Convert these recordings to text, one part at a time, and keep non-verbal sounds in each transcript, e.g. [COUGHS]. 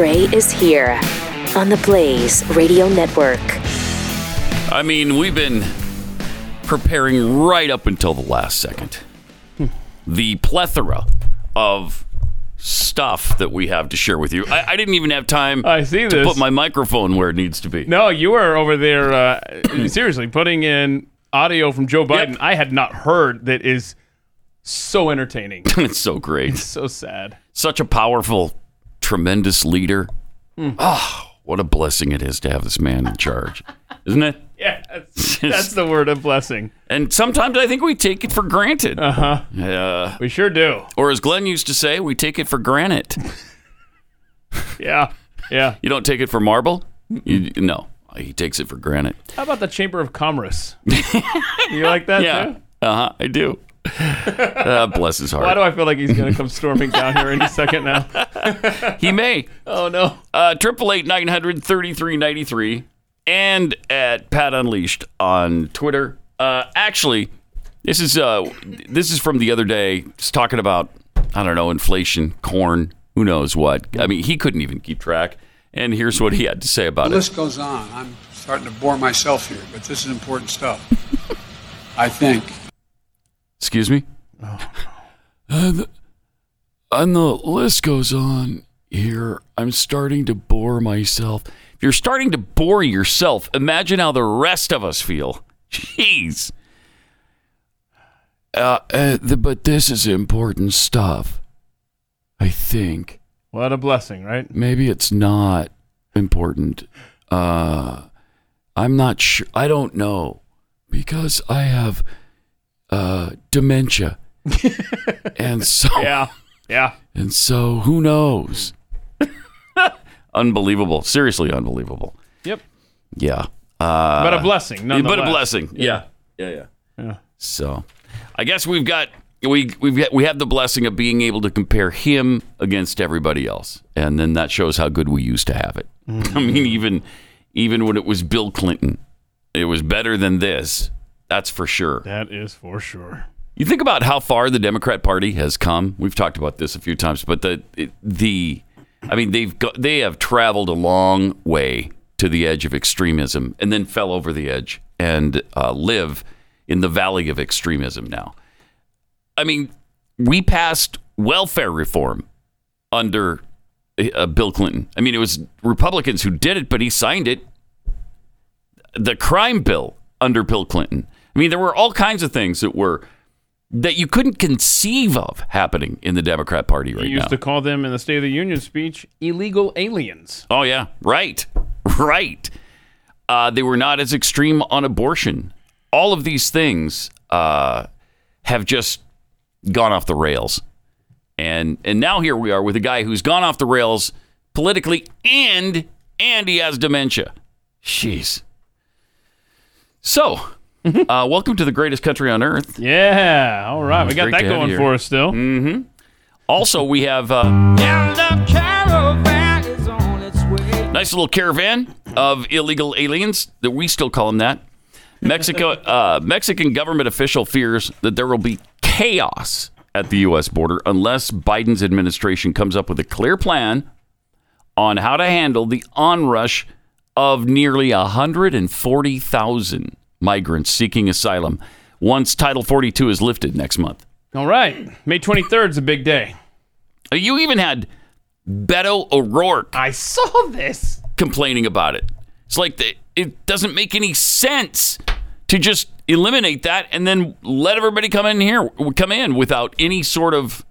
Gray is here on the Blaze Radio Network. I mean, we've been preparing right up until the last second. The plethora of stuff that we have to share with you. I, I didn't even have time I see this. to put my microphone where it needs to be. No, you were over there uh, [CLEARS THROAT] seriously putting in audio from Joe Biden. Yep. I had not heard that is so entertaining. [LAUGHS] it's so great. It's so sad. Such a powerful, tremendous leader. Hmm. Oh, what a blessing it is to have this man in charge, isn't it? [LAUGHS] Yeah, that's, that's the word of blessing. And sometimes I think we take it for granted. Uh-huh. Uh, We sure do. or as Glenn used to say, we take it for granted. [LAUGHS] Yeah. Yeah. You don't take it for marble? You, no, he takes it for granted. How about the Chamber of Commerce? [LAUGHS] you like that Yeah, too? uh huh. I do. Uh, bless his heart. Why do I feel like he's going to come storming down here any second now? he may. Oh, no. Uh, Triple eight nine hundred thirty three ninety three, and at Pat Unleashed on Twitter. Uh, actually, this is uh, this is from the other day. Just talking about I don't know inflation, corn, who knows what. I mean, he couldn't even keep track. And here's what he had to say about The it. list goes on. I'm starting to bore myself here, but this is important stuff. [LAUGHS] I think. Excuse me? And, and the list goes on here. I'm starting to bore myself. If you're starting to bore yourself, imagine how the rest of us feel. Jeez. Uh, uh, the, but this is important stuff. I think. What a blessing, right? Maybe it's not important. Uh, I'm not sure. I don't know because I have uh, dementia, [LAUGHS] and so Yeah. Yeah. and so who knows? [LAUGHS] unbelievable. Seriously, unbelievable. Yep. Yeah. Uh, But a blessing, nonetheless. but a blessing. Yeah. Yeah. Yeah. Yeah. So, I guess we've got we we've got, we have the blessing of being able to compare him against everybody else, and then that shows how good we used to have it. [LAUGHS] I mean, even even when it was Bill Clinton, it was better than this. That's for sure. That is for sure. You think about how far the Democrat Party has come. We've talked about this a few times, but the the I mean they've go, they have traveled a long way to the edge of extremism and then fell over the edge and uh, live in the valley of extremism now. I mean, we passed welfare reform under uh, Bill Clinton. I mean, it was Republicans who did it, but he signed it. The crime bill under Bill Clinton. I mean, there were all kinds of things that were that you couldn't conceive of happening in the Democrat Party right He used now. to call them in the State of the Union speech illegal aliens. oh yeah, right, [LAUGHS] right. Uh, they were not as extreme on abortion. All of these things uh, have just gone off the rails, and and now here we are with a guy who's gone off the rails politically, and and he has dementia. Jeez. So, uh, welcome to the greatest country on earth. Yeah. All right. We got that going you for us still. Mm-hmm. Also, we have uh, nice little caravan of illegal aliens that we still call them that. Mexico, [LAUGHS] uh, Mexican government official fears that there will be chaos at the U.S. border unless Biden's administration comes up with a clear plan on how to handle the onrush of nearly 140,000 migrants seeking asylum once Title 42 is lifted next month. All right. May 23rd is a big day. Uh, you even had Beto O'Rourke I saw this. complaining about it. It's like the, it doesn't make any sense to just eliminate that and then let everybody come in here, come in without any sort of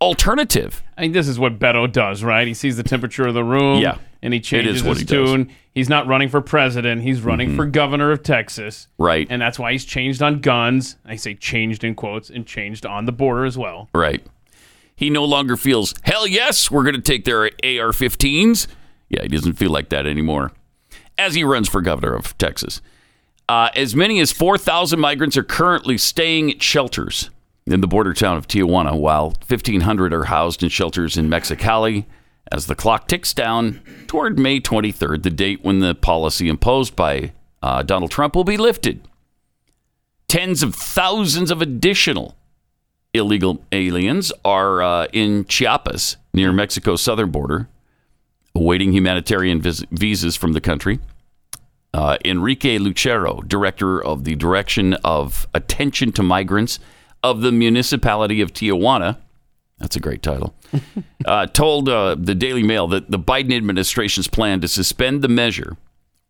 alternative. I mean, this is what Beto does, right? He sees the temperature of the room. Yeah. And he changes his he does. He's not running for president. He's running for governor of Texas. Right. And that's why he's changed on guns. I say changed in quotes and changed on the border as well. Right. He no longer feels, hell yes, we're going to take their AR 15s. Yeah, he doesn't feel like that anymore as he runs for governor of Texas. Uh, as many as 4,000 migrants are currently staying at shelters in the border town of Tijuana, while 1,500 are housed in shelters in Mexicali as the clock ticks down toward May 23rd, the date when the policy imposed by uh, Donald Trump will be lifted. Tens of thousands of additional illegal aliens are uh, in Chiapas near Mexico's southern border. awaiting humanitarian vis- visas from the country. Uh, Enrique Lucero, director of the Direction of Attention to Migrants of the municipality of Tijuana, that's a great title, [LAUGHS] uh, told uh, the Daily Mail that the Biden administration's plan to suspend the measure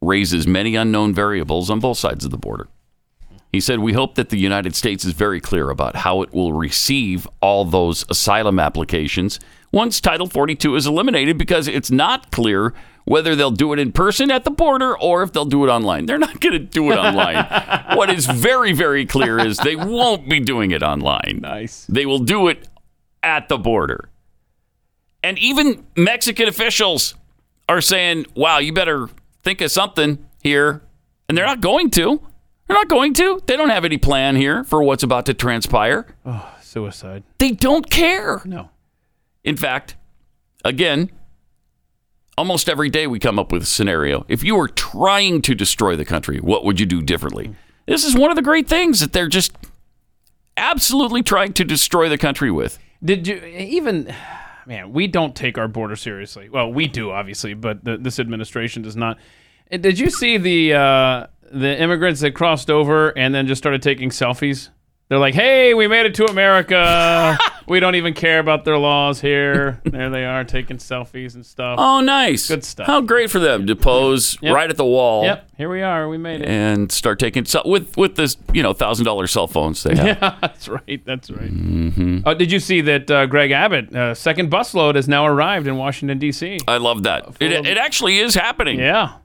raises many unknown variables on both sides of the border. He said, We hope that the United States is very clear about how it will receive all those asylum applications once Title 42 is eliminated because it's not clear whether they'll do it in person at the border or if they'll do it online. They're not going to do it online. [LAUGHS] what is very, very clear is they won't be doing it online. Nice. They will do it at the border. And even Mexican officials are saying, wow, you better think of something here. And they're not going to. They're not going to. They don't have any plan here for what's about to transpire. Oh, Suicide. They don't care. No. In fact, again, almost every day we come up with a scenario. If you were trying to destroy the country, what would you do differently? This is one of the great things that they're just absolutely trying to destroy the country with. Did you even? Man, we don't take our border seriously. Well, we do obviously, but the, this administration does not. Did you see the uh, the immigrants that crossed over and then just started taking selfies? They're like, "Hey, we made it to America. [LAUGHS] we don't even care about their laws here." [LAUGHS] There they are taking selfies and stuff. Oh, nice. Good stuff. How great for them to pose Yep. right at the wall Yep, here we are. We made it. and start taking so with with this you know thousand dollar cell phones they have. [LAUGHS] That's right. That's right. Mm-hmm. Uh, did you see that uh, Greg Abbott, uh, second busload, has now arrived in Washington D.C. I love that. It, of- it actually is happening. yeah.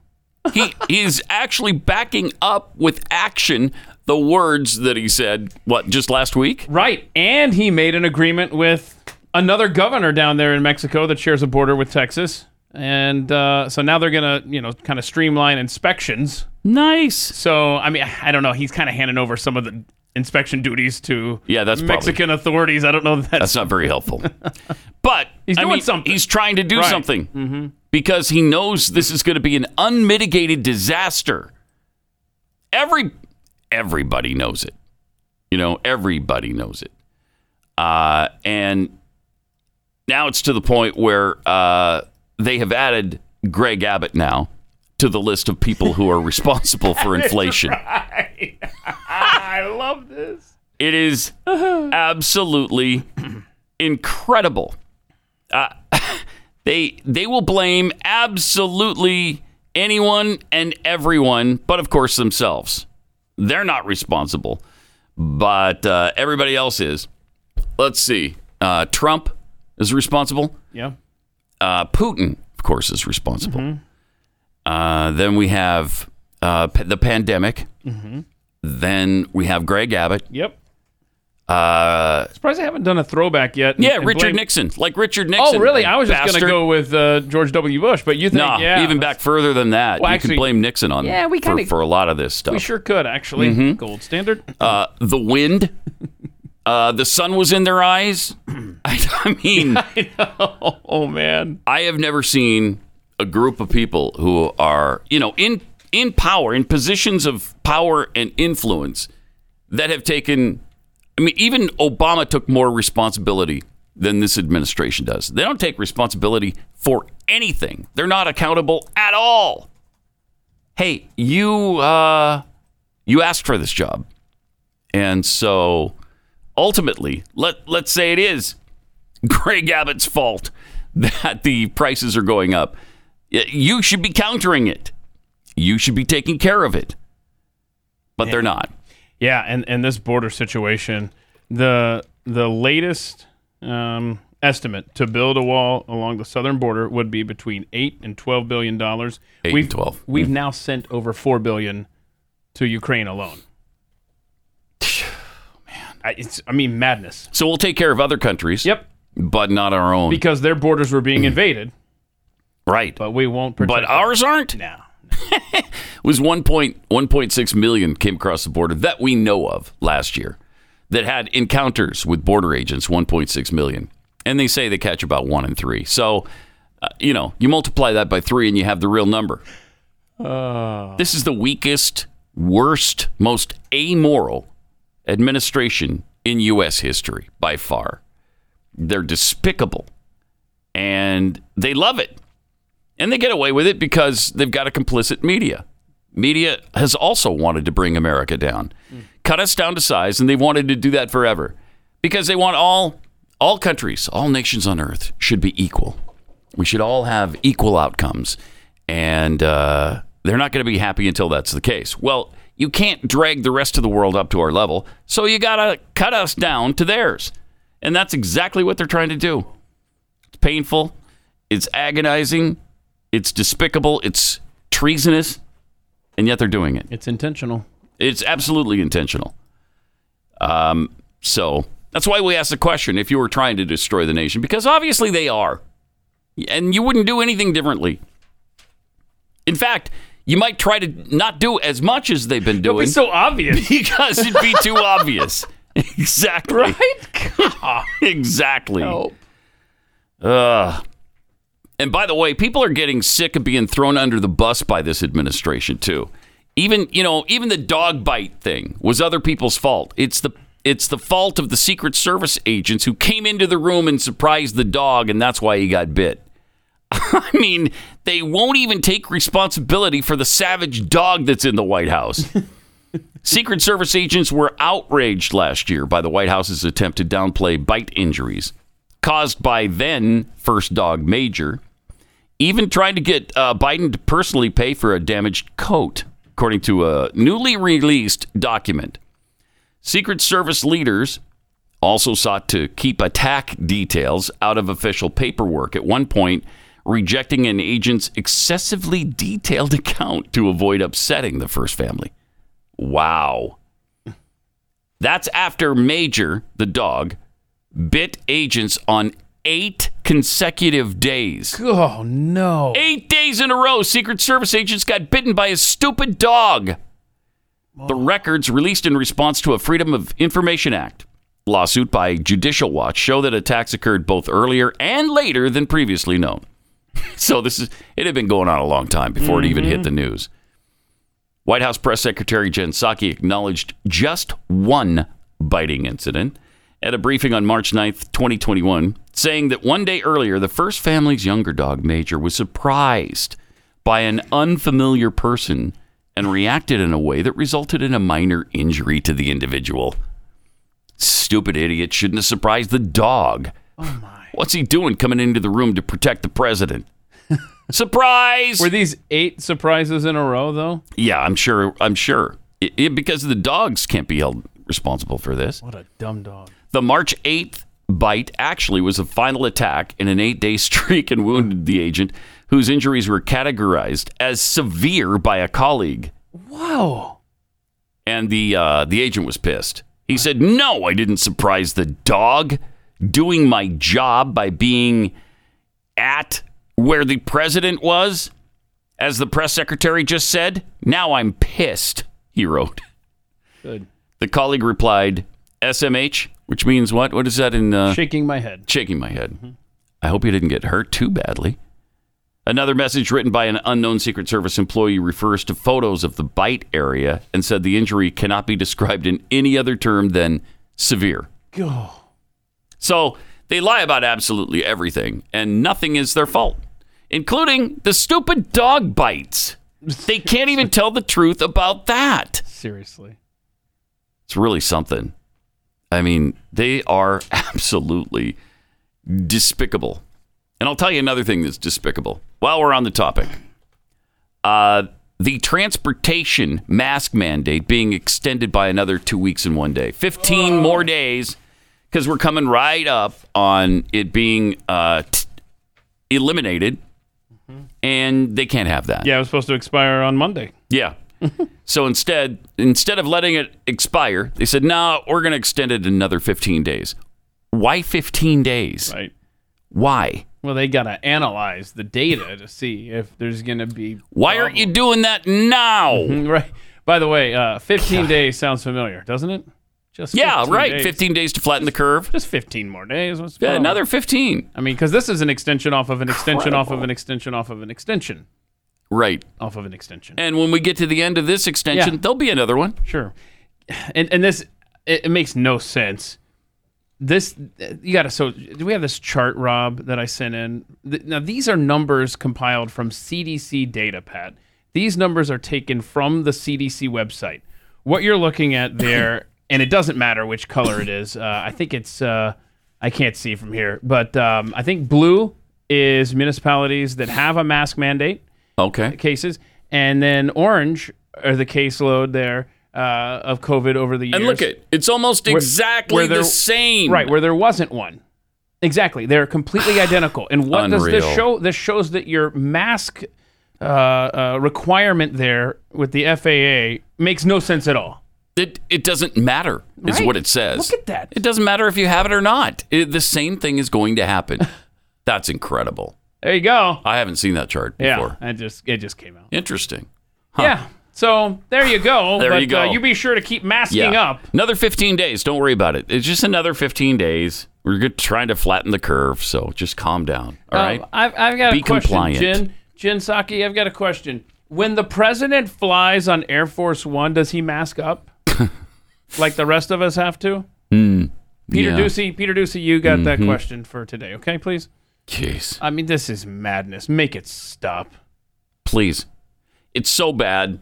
he he's actually backing up with action the words that he said what just last week Right. And he made an agreement with another governor down there in Mexico that shares a border with Texas. And uh, so now they're going to, you know, kind of streamline inspections. nice So, I mean, I don't know. He's kind of handing over some of the inspection duties to Yeah, that's probably- Mexican authorities. I don't know that's, that's not very helpful [LAUGHS] but He's I doing mean, something. he's trying to do Right. something because he knows this is going to be an unmitigated disaster every everybody knows it you know everybody knows it uh, and now it's to the point where uh, they have added Greg Abbott now to the list of people who are responsible for [LAUGHS] inflation. [LAUGHS] I love this. It is absolutely incredible. Uh, [LAUGHS] they they will blame absolutely anyone and everyone, but of course themselves. They're not responsible, but uh, everybody else is. Let's see. Uh, Trump is responsible. Yeah. Uh, Putin, of course, is responsible. Uh, then we have uh, p- the pandemic. Then we have Greg Abbott. Yep. Uh, Surprised I haven't done a throwback yet. and- yeah, and Richard blame- Nixon, like Richard Nixon. Oh, really? I was just going to bastard. go with uh, George W. Bush, but you think, No, yeah. even back further than that. Well, you actually- can blame Nixon on Yeah, we for, kinda- for a lot of this stuff. We sure could, actually. Mm-hmm. Gold standard. uh, the wind, uh, the sun was in their eyes. I, [CLEARS THROAT] I mean, [LAUGHS] oh, man. I have never seen a group of people who are, you know, in in power, in positions of power and influence, that have taken. I mean, even Obama took more responsibility than this administration does. They don't take responsibility for anything. They're not accountable at all. Hey, you uh, you asked for this job, and so ultimately, let let's say it is [LAUGHS] Greg Abbott's fault [LAUGHS] that the prices are going up. You should be countering it. You should be taking care of it. But they're not. Yeah, and, and this border situation, the the latest um, estimate to build a wall along the southern border would be between eight and twelve billion dollars. Eight we've, and 12. We've now sent over four billion to Ukraine alone. [SIGHS] I, it's, I mean, madness. So we'll take care of other countries. Yep, But not our own. because their borders were being invaded, right. but we won't protect. But them. ours aren't. now. [LAUGHS] Was 1.1.6 million came across the border that we know of last year that had encounters with border agents 1.6 million. And they say they catch about 1 in 3 so uh, you know you multiply that by 3 and you have the real number. This is the weakest worst most amoral administration in US history by far. They're despicable and they love it And they get away with it because they've got a complicit media. Media has also wanted to bring America down, cut us down to size, and they've wanted to do that forever because they want all all countries, all nations on earth should be equal. We should all have equal outcomes, and uh, they're not going to be happy until that's the case. Well, you can't drag the rest of the world up to our level, so you got to cut us down to theirs, and that's exactly what they're trying to do. It's painful, it's agonizing, it's despicable, it's treasonous, and yet they're doing it. It's intentional. It's absolutely intentional. Um, so that's why we asked the question if you were trying to destroy the nation, because obviously they are. And you wouldn't do anything differently. In fact, you might try to not do as much as they've been doing be so obvious. [LAUGHS] because it'd be too obvious. [LAUGHS] Exactly. right? [LAUGHS] Exactly. Help. Ugh. And by the way, people are getting sick of being thrown under the bus by this administration too. Even you know, even the dog bite thing was other people's fault. It's the it's the fault of the Secret Service agents who came into the room and surprised the dog, and that's why he got bit. [LAUGHS] I mean, they won't even take responsibility for the savage dog that's in the White House. [LAUGHS] Secret Service agents were outraged last year by the White House's attempt to downplay bite injuries caused by then first dog Major, even trying to get uh, Biden to personally pay for a damaged coat, according to a newly released document. Secret Service leaders also sought to keep attack details out of official paperwork, at one point, rejecting an agent's excessively detailed [LAUGHS] account to avoid upsetting the first family. Wow. That's after Major, the dog, bit agents on eight consecutive days. Oh no. Eight days in a row, Secret Service agents got bitten by a stupid dog. The oh. records released in response to a Freedom of Information Act lawsuit by Judicial Watch show that attacks occurred both earlier and later than previously known. [LAUGHS] So this is it had been going on a long time before it even hit mm-hmm. the news. White House Press Secretary Jen Psaki acknowledged just one biting incident at a briefing on March 9th, 2021, saying that one day earlier, the first family's younger dog, Major, was surprised by an unfamiliar person and reacted in a way that resulted in a minor injury to the individual. Stupid idiot shouldn't have surprised the dog. Oh my. What's he doing coming into the room to protect the president? [LAUGHS] Surprise! Were these eight surprises in a row though? yeah, I'm sure. I'm sure. I- I- because the dogs can't be held responsible for this. What a dumb dog. The March 8th bite actually was a final attack in an eight day [LAUGHS] streak and wounded the agent, whose injuries were categorized as severe by a colleague. Wow. And the, uh, the agent was pissed. He said, No, I didn't surprise the dog. Doing my job by being at where the president was, as the press secretary just said. Now I'm pissed, he wrote. Good. The colleague replied, SMH, which means what? What is that in uh, Shaking my head. shaking my head. I hope you didn't get hurt too badly. Another message written by an unknown Secret Service employee refers to photos of the bite area and said the injury cannot be described in any other term than severe. Go. So they lie about absolutely everything, and nothing is their fault, including the stupid dog bites. They can't even [LAUGHS] tell the truth about that. Seriously. It's really something. I mean, they are [LAUGHS] absolutely despicable. And I'll tell you another thing that's despicable while we're on the topic. Uh, the transportation mask mandate being extended by another two weeks and one day. 15 more days because we're coming right up on it being uh, t- eliminated. And they can't have that. Yeah, it was supposed to expire on Monday. Yeah. [LAUGHS] so instead, instead of letting it expire, they said, "No, we're going to extend it another 15 days." Why 15 days? Right. Why? Well, they got to analyze the data to see if there's going to be. Why aren't you doing that now? [LAUGHS] Right. By the way, uh, 15 days sounds familiar, doesn't it? Just Yeah, 15 right. days. 15 days to flatten the curve. Just 15 more days. What's Yeah, another 15. I mean, because this is an extension off of an extension off of an extension off of an extension Right. off of an extension. And when we get to the end of this extension, Yeah. there'll be another one. Sure. And and this it, it makes no sense. this you got to so do we have this chart rob that i sent in now these are numbers compiled from cdc data pat these numbers are taken from the cdc website what you're looking at there [LAUGHS] and it doesn't matter which color it is uh, i think it's uh, i can't see from here but um, i think blue is municipalities that have a mask mandate Okay. cases and then orange are the caseload there uh, of covid over the years And look at it's almost exactly where there- the same. Right, where there wasn't one. Exactly. They're completely [SIGHS] identical. And what does this Unreal. show? This shows that your mask uh, uh, requirement there with the FAA makes no sense at all. It it doesn't matter. Is Right. what it says. Look at that. It doesn't matter if you have it or not. It, the same thing is going to happen. [LAUGHS] That's incredible. There you go. I haven't seen that chart Yeah, before. it just it just came out. Interesting. Yeah. So there you go. [LAUGHS] There but, you go. Uh, you be sure to keep masking Yeah. up. Another 15 days. Don't worry about it. It's just another 15 days. We're good, trying to flatten the curve, so just calm down. All Um, right. I've, I've got Be a question, compliant. Jen. Jen Psaki, I've got a question. When the president flies on Air Force One, does he mask up [LAUGHS] like the rest of us have to? Peter yeah. Mm-hmm. Doocy, Peter Doocy, you got that question for today, okay, please? Jeez. I mean, this is madness. Make it stop. Please. It's so bad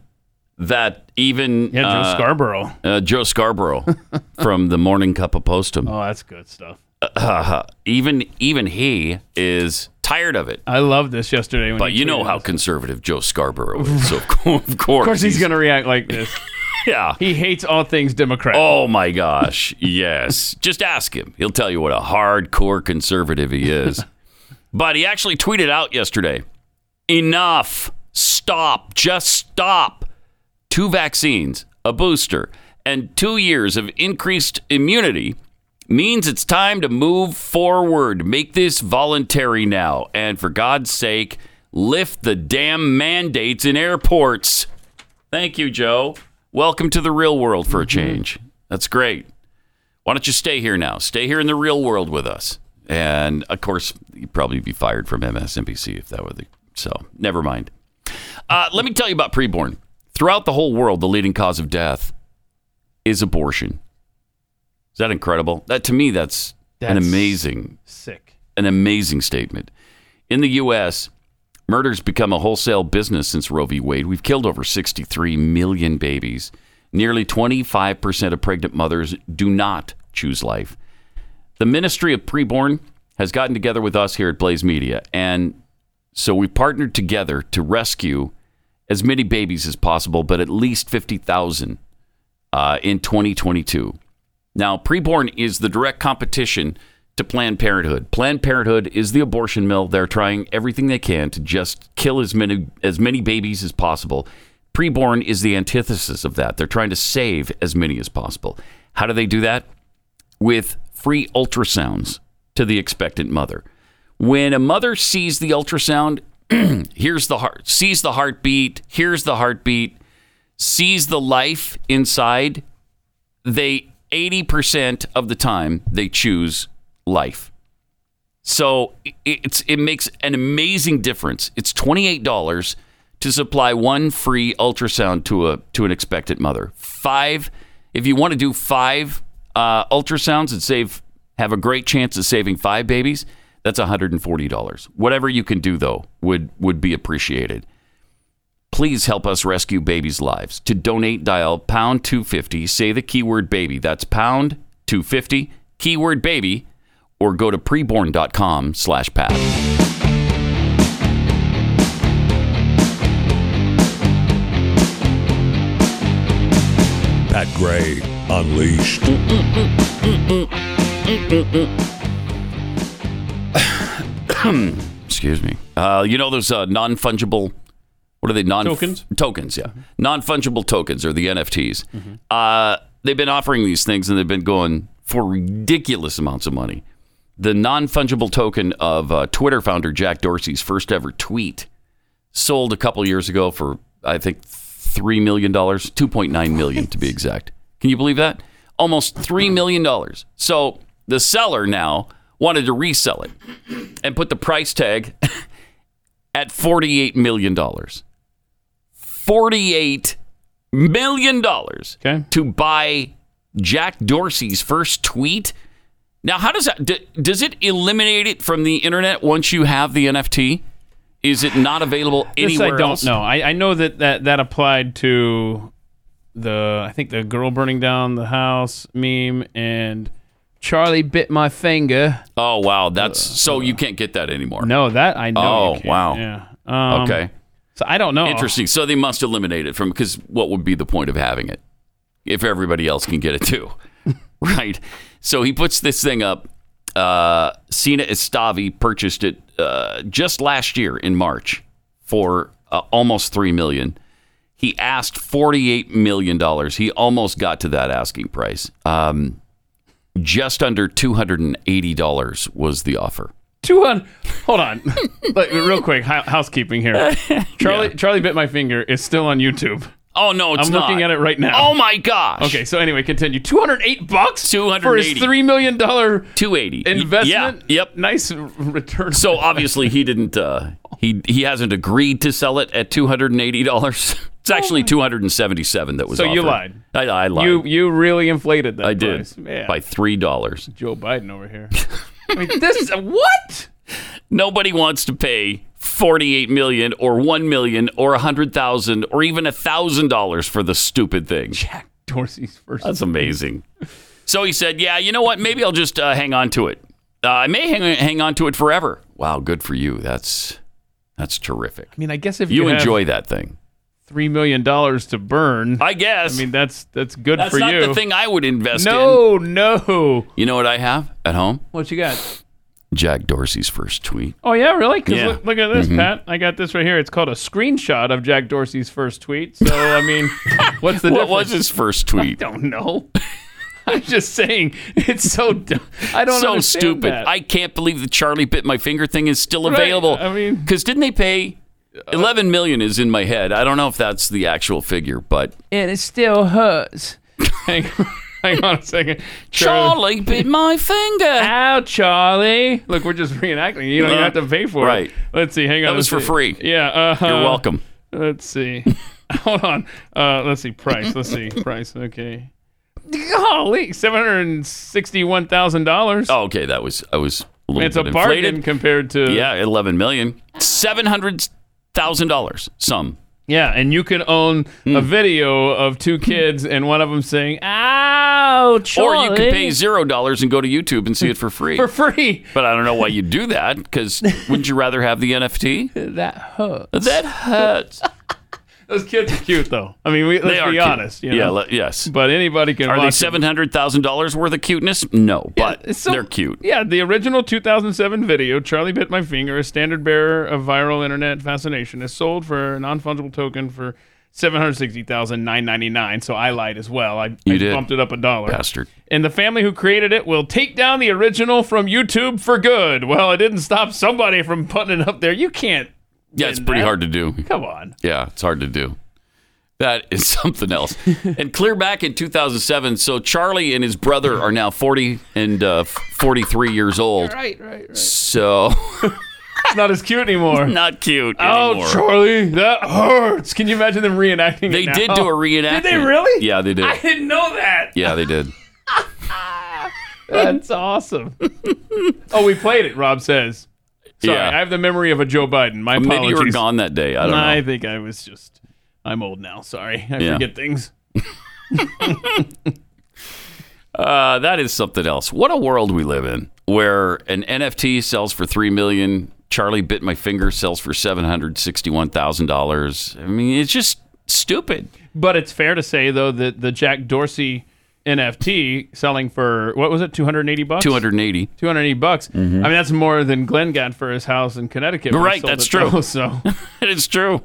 that even Yeah, Joe uh, Scarborough. uh, Joe Scarborough [LAUGHS] from the Morning Cup of Postum, Oh, that's good stuff. [LAUGHS] even even he is tired of it. I loved this yesterday. When But he you know how this. conservative Joe Scarborough is. So of course, [LAUGHS] Of course, he's going to react like this. Yeah. He hates all things Democrat. Oh my gosh. Yes. Just ask him. He'll tell you what a hardcore conservative he is. But he actually tweeted out yesterday enough. Stop. Just stop. Two vaccines, a booster, and two years of increased immunity means it's time to move forward. Make this voluntary now. And for God's sake, lift the damn mandates in airports. Thank you, Joe. Welcome to the real world for a mm-hmm. change. That's great. Why don't you stay here now? Stay here in the real world with us. And of course, you'd probably be fired from MSNBC if that were the. So, never mind. Uh, let me tell you about preborn. Throughout the whole world, the leading cause of death is abortion. Is that incredible? That to me, that's, an amazing Sick. an amazing statement. In the U.S., murder's become a wholesale business since Roe v. Wade. We've killed over 63 million babies. Nearly 25% of pregnant mothers do not choose life. The Ministry of Preborn has gotten together with us here at Blaze Media, and so we partnered together to rescue as many babies as possible, but at least 50,000 uh, in 2022. Now, preborn is the direct competition to Planned Parenthood. Planned Parenthood is the abortion mill. They're trying everything they can to just kill as many as many babies as possible. Preborn is the antithesis of that. They're trying to save as many as possible. How do they do that? With free ultrasounds to the expectant mother. When a mother sees the ultrasound, [CLEARS THROAT] hears the heart, sees the heartbeat, hears the heartbeat, sees the life inside, they 80% of the time they choose life. So it's it makes an amazing difference. It's $28 to supply one free ultrasound to a to an expectant mother. Five if you want to do 5 uh, ultrasounds and save have a great chance of saving 5 babies, that's $140. Whatever you can do though would would be appreciated please help us rescue babies' lives. To donate, dial pound 250, say the keyword baby. That's pound 250, keyword baby, or go to preborn.com slash pat. Pat Gray Unleashed. [COUGHS] Excuse me. Uh, you know those uh, non-fungible, what are they? Non Tokens? Tokens, yeah. Non-fungible tokens or the NFTs. Uh, they've been offering these things and they've been going for ridiculous amounts of money. The non-fungible token of uh, Twitter founder Jack Dorsey's first ever tweet sold a couple years ago for I think three million dollars, two point nine million to be exact. Can you believe that? Almost three million dollars. So the seller now wanted to resell it and put the price tag [LAUGHS] at forty-eight million dollars. Forty-eight million dollars Okay. to buy Jack Dorsey's first tweet. Now, how does that? D- does it eliminate it from the internet once you have the NFT? Is it not available This anywhere I don't else? know. I, I know that, that that applied to the I think the girl burning down the house meme and Charlie bit my finger. Oh wow, that's so you can't get that anymore. No, that I know. Oh, wow. Yeah. Um, Okay. So I don't know. Interesting. So they must eliminate it from because what would be the point of having it if everybody else can get it too, [LAUGHS] right? So he puts this thing up. Uh, Sina Estavi purchased it uh, just last year in March for uh, almost three million. He asked forty-eight million dollars. He almost got to that asking price. Um, just under two hundred and eighty dollars was the offer. Two hundred. Hold on, [LAUGHS] real quick. Housekeeping here. [LAUGHS] Charlie Charlie bit my finger is still on YouTube. Oh no, it's I'm not. looking at it right now. Oh my gosh. Okay, so anyway, continue. Two hundred eight bucks for his three million dollar two eighty investment. Yeah. Yep. Nice return. So obviously he didn't. Uh, he he hasn't agreed to sell it at two hundred and eighty dollars. [LAUGHS] It's actually two hundred and seventy-seven that was. So you lied. I, I lied. you you really inflated that. I did price. Yeah. by three dollars. Joe Biden over here. [LAUGHS] I mean, this is what? Nobody wants to pay forty-eight million or one million or a hundred thousand or even a thousand dollars for the stupid thing. Jack Dorsey's first. That's amazing. So he said, "Yeah, you know what? Maybe I'll just uh, hang on to it. Uh, I may hang hang on to it forever." Wow, good for you. That's that's terrific. I mean, I guess if You you, have enjoy that thing, three million dollars to burn, I, guess. I mean that's that's good that's for not you. the thing I would invest in. no, no. You know what I have at home? What you got? Jack Dorsey's first tweet. Oh yeah, really? 'Cause Yeah. Mm-hmm. look, look at this, Pat. I got this right here. It's called a screenshot of Jack Dorsey's first tweet. So I mean, [LAUGHS] what's the What difference? was his first tweet? [LAUGHS] I don't know. [LAUGHS] I'm just saying it's so dumb. I don't know. so stupid. that. I can't believe the Charlie bit my finger thing is still Right. available. I mean- because didn't they pay? Eleven million is in my head. I don't know if that's the actual figure, but and it still hurts. [LAUGHS] hang, hang on a second. Charlie bit my finger. Ow, Charlie. Look, we're just reenacting. You don't Uh, have to pay for right. it. Right. Let's see. Hang on. That was for see. free. Yeah. Uh, You're welcome. Let's see. [LAUGHS] Hold on. Uh, let's see. Price. Let's see. [LAUGHS] Price. Okay. Golly, seven hundred sixty-one thousand dollars. Oh, okay, that was I was a little it's a bit bargain inflated. compared to Yeah, eleven million, seven hundred thousand dollars. Some. Yeah, and you can own Hmm. a video of two kids and one of them saying "Ow, Or you could pay zero dollars and go to YouTube and see it for free. for free. But I don't know why you do that because wouldn't you rather have the NFT? [LAUGHS] That hurts. That hurts. Those kids are cute, though. I mean, we, let's be cute. honest. You know? Yeah. le- yes. but anybody can. Are they seven hundred thousand dollars worth of cuteness? No, but It's so- they're cute. Yeah, the original 2007 video, Charlie Bit My Finger, a standard bearer of viral internet fascination, is sold for a non fungible token for seven hundred sixty thousand nine ninety nine. So I lied as well. I, You I did. bumped it up a dollar. Bastard. And the family who created it will take down the original from YouTube for good. Well, it didn't stop somebody from putting it up there. You can't. Yeah, it's pretty that. hard to do. Come on. Yeah, it's hard to do. That is [LAUGHS] something else. and clear back in 2007, so Charlie and his brother are now 40 and uh, 43 years old. Right, right, right. So It's [LAUGHS] not as cute anymore. [LAUGHS] not cute Oh, anymore. Charlie, that hurts. Can you imagine them reenacting They it now? did do a reenactment. Did they really? Yeah, they did. I didn't know that. Yeah, they did. That's awesome. oh, we played it, Rob says. Sorry, Yeah. I have the memory of a Joe Biden. My apologies. Maybe you were gone that day. I don't know. I think I was just. I'm old now. Sorry. I Yeah. forget things. [LAUGHS] Uh, that is something else. What a world we live in, where an NFT sells for three million. Charlie bit my finger sells for seven hundred sixty-one thousand dollars. I mean, it's just stupid. But it's fair to say, though, that the Jack Dorsey NFT selling for, what was it, 280 bucks? Two hundred eighty. 280 bucks. I mean, that's more than Glenn got for his house in Connecticut. Right, that's true. though, So, [LAUGHS] it's true.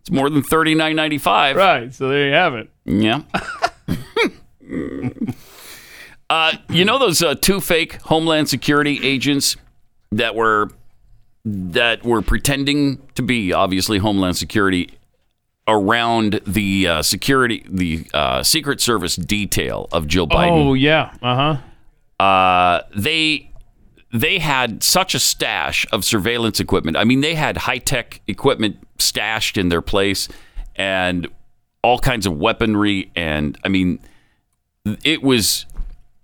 It's more than thirty-nine ninety-five. right. So there you have it. Yeah. [LAUGHS] uh, you know those uh, two fake Homeland Security agents that were that were pretending to be obviously Homeland Security around the uh, security the uh, Secret Service detail of Jill Biden. Oh, yeah. Uh huh. Uh, they they had such a stash of surveillance equipment. I mean, they had high tech equipment stashed in their place and all kinds of weaponry. And I mean, it was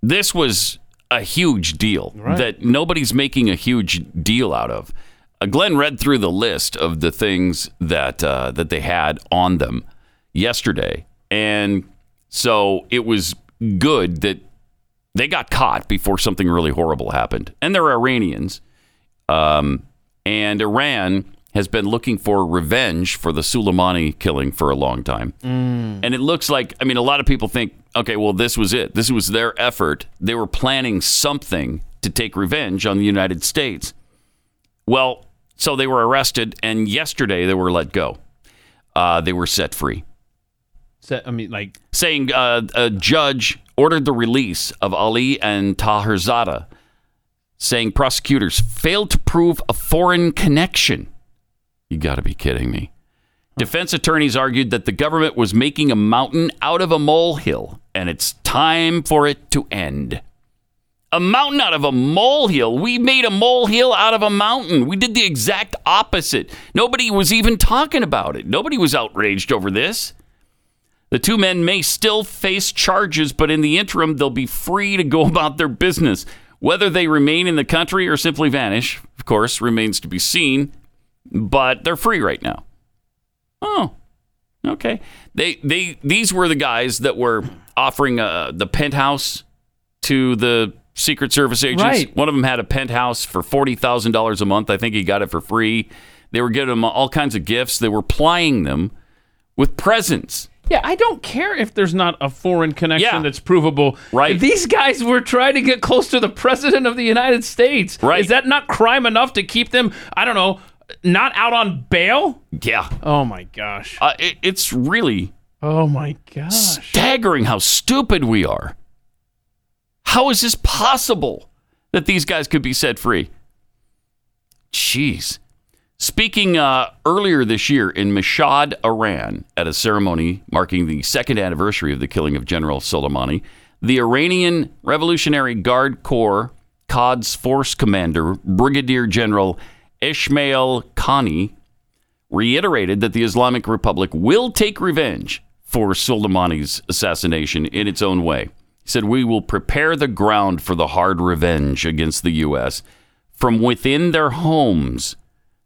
this was a huge deal that nobody's making a huge deal out of. Uh, Glenn read through the list of the things that uh, that they had on them yesterday, and so it was good that they got caught before something really horrible happened. And they're Iranians, um, and Iran has been looking for revenge for the Soleimani killing for a long time. And it looks like, I mean, a lot of people think, okay, well, this was it. This was their effort. They were planning something to take revenge on the United States. Well, so they were arrested, and yesterday they were let go. Uh, they were set free So, I mean, like, saying uh, a judge ordered the release of Ali and Taherzadeh, saying prosecutors failed to prove a foreign connection. You got to be kidding me. Defense attorneys argued that the government was making a mountain out of a molehill, and it's time for it to end. A mountain out of a molehill. We made a molehill out of a mountain. We did the exact opposite. Nobody was even talking about it. Nobody was outraged over this. The two men may still face charges, but in the interim, they'll be free to go [LAUGHS] about their business. Whether they remain in the country or simply vanish, of course, remains to be seen, but they're free right now. Oh, okay. They they these were the guys that were offering uh, the penthouse to the Secret Service agents. Right. One of them had a penthouse for forty thousand dollars a month. I think he got it for free. They were giving him all kinds of gifts. They were plying them with presents. yeah, I don't care if there's not a foreign connection Yeah. that's provable. Right. These guys were trying to get close to the president of the United States. Right. Is that not crime enough to keep them, I don't know, not out on bail? Yeah, Oh my gosh. uh, it, it's really Oh my gosh. staggering how stupid we are. How is this possible that these guys could be set free? Jeez. Speaking uh, earlier this year in Mashhad, Iran, at a ceremony marking the second anniversary of the killing of General Soleimani, the Iranian Revolutionary Guard Corps Quds Force Commander, Brigadier General Ismail Qaani, reiterated that the Islamic Republic will take revenge for Soleimani's assassination in its own way. He said, We will prepare the ground for the hard revenge against the U.S. from within their homes,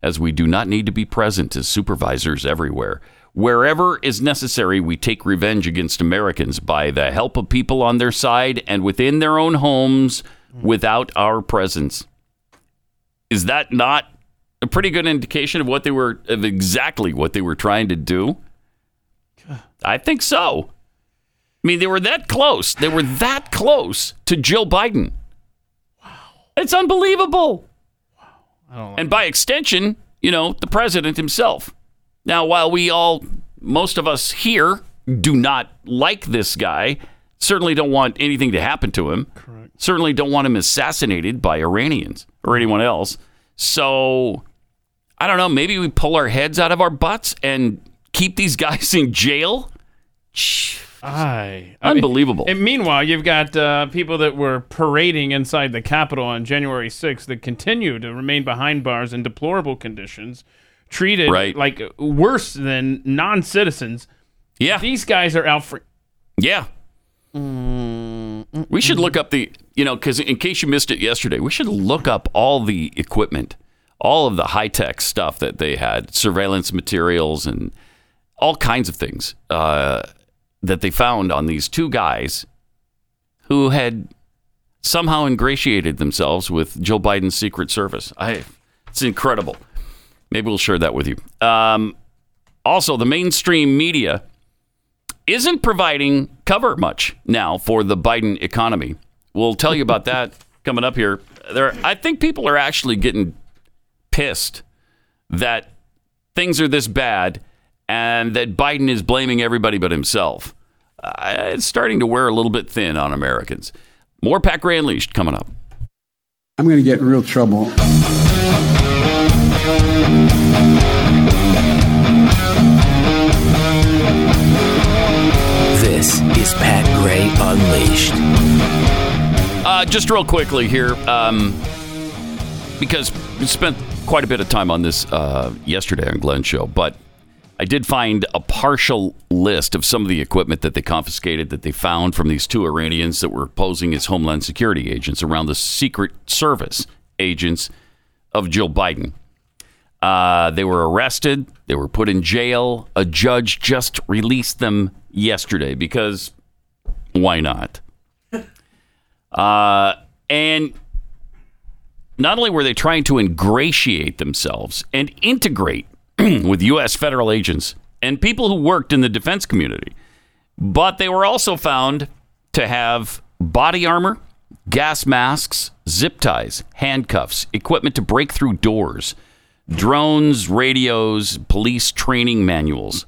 as we do not need to be present as supervisors everywhere. Wherever is necessary, we take revenge against Americans by the help of people on their side and within their own homes without our presence. Is that not a pretty good indication of what they were of exactly what they were trying to do? I think so. I mean, they were that close. They were that close to Jill Biden. Wow. It's unbelievable. I don't like And by extension, you know, the president himself. Now, while we all, most of us here, do not like this guy, certainly don't want anything to happen to him, Correct. certainly don't want him assassinated by Iranians or anyone else. So, I don't know, maybe we pull our heads out of our butts and keep these [LAUGHS] guys in jail? I, I mean, Unbelievable. and meanwhile, you've got uh, people that were parading inside the Capitol on January 6th that continue to remain behind bars in deplorable conditions, treated Right. like worse than non citizens. yeah. These guys are out for. Yeah. We should look up the, you know, because in case you missed it yesterday, we should look up all the equipment, all of the high tech stuff that they had, surveillance materials and all kinds of things uh, that they found on these two guys who had somehow ingratiated themselves with Joe Biden's Secret Service. I, it's incredible. Maybe we'll share that with you. Um, also, the mainstream media isn't providing cover much now for the Biden economy. We'll tell you about that [LAUGHS] coming up here. There, I think people are actually getting pissed that things are this bad and that Biden is blaming everybody but himself. Uh, it's starting to wear a little bit thin on Americans. More Pat Gray Unleashed coming up. I'm going to get in real trouble. This is Pat Gray Unleashed. Uh, just real quickly here, um, because we spent quite a bit of time on this uh, yesterday on Glenn's show, but I did find a partial list of some of the equipment that they confiscated that they found from these two Iranians that were posing as Homeland Security agents around the Secret Service agents of Jill Biden. Uh, they were arrested. They were put in jail. A judge just released them yesterday because why not? [LAUGHS] Uh, and not only were they trying to ingratiate themselves and integrate [CLEARS THROAT] with U.S. federal agents and people who worked in the defense community, but they were also found to have body armor, gas masks, zip ties, handcuffs, equipment to break through doors, drones, radios, police training manuals.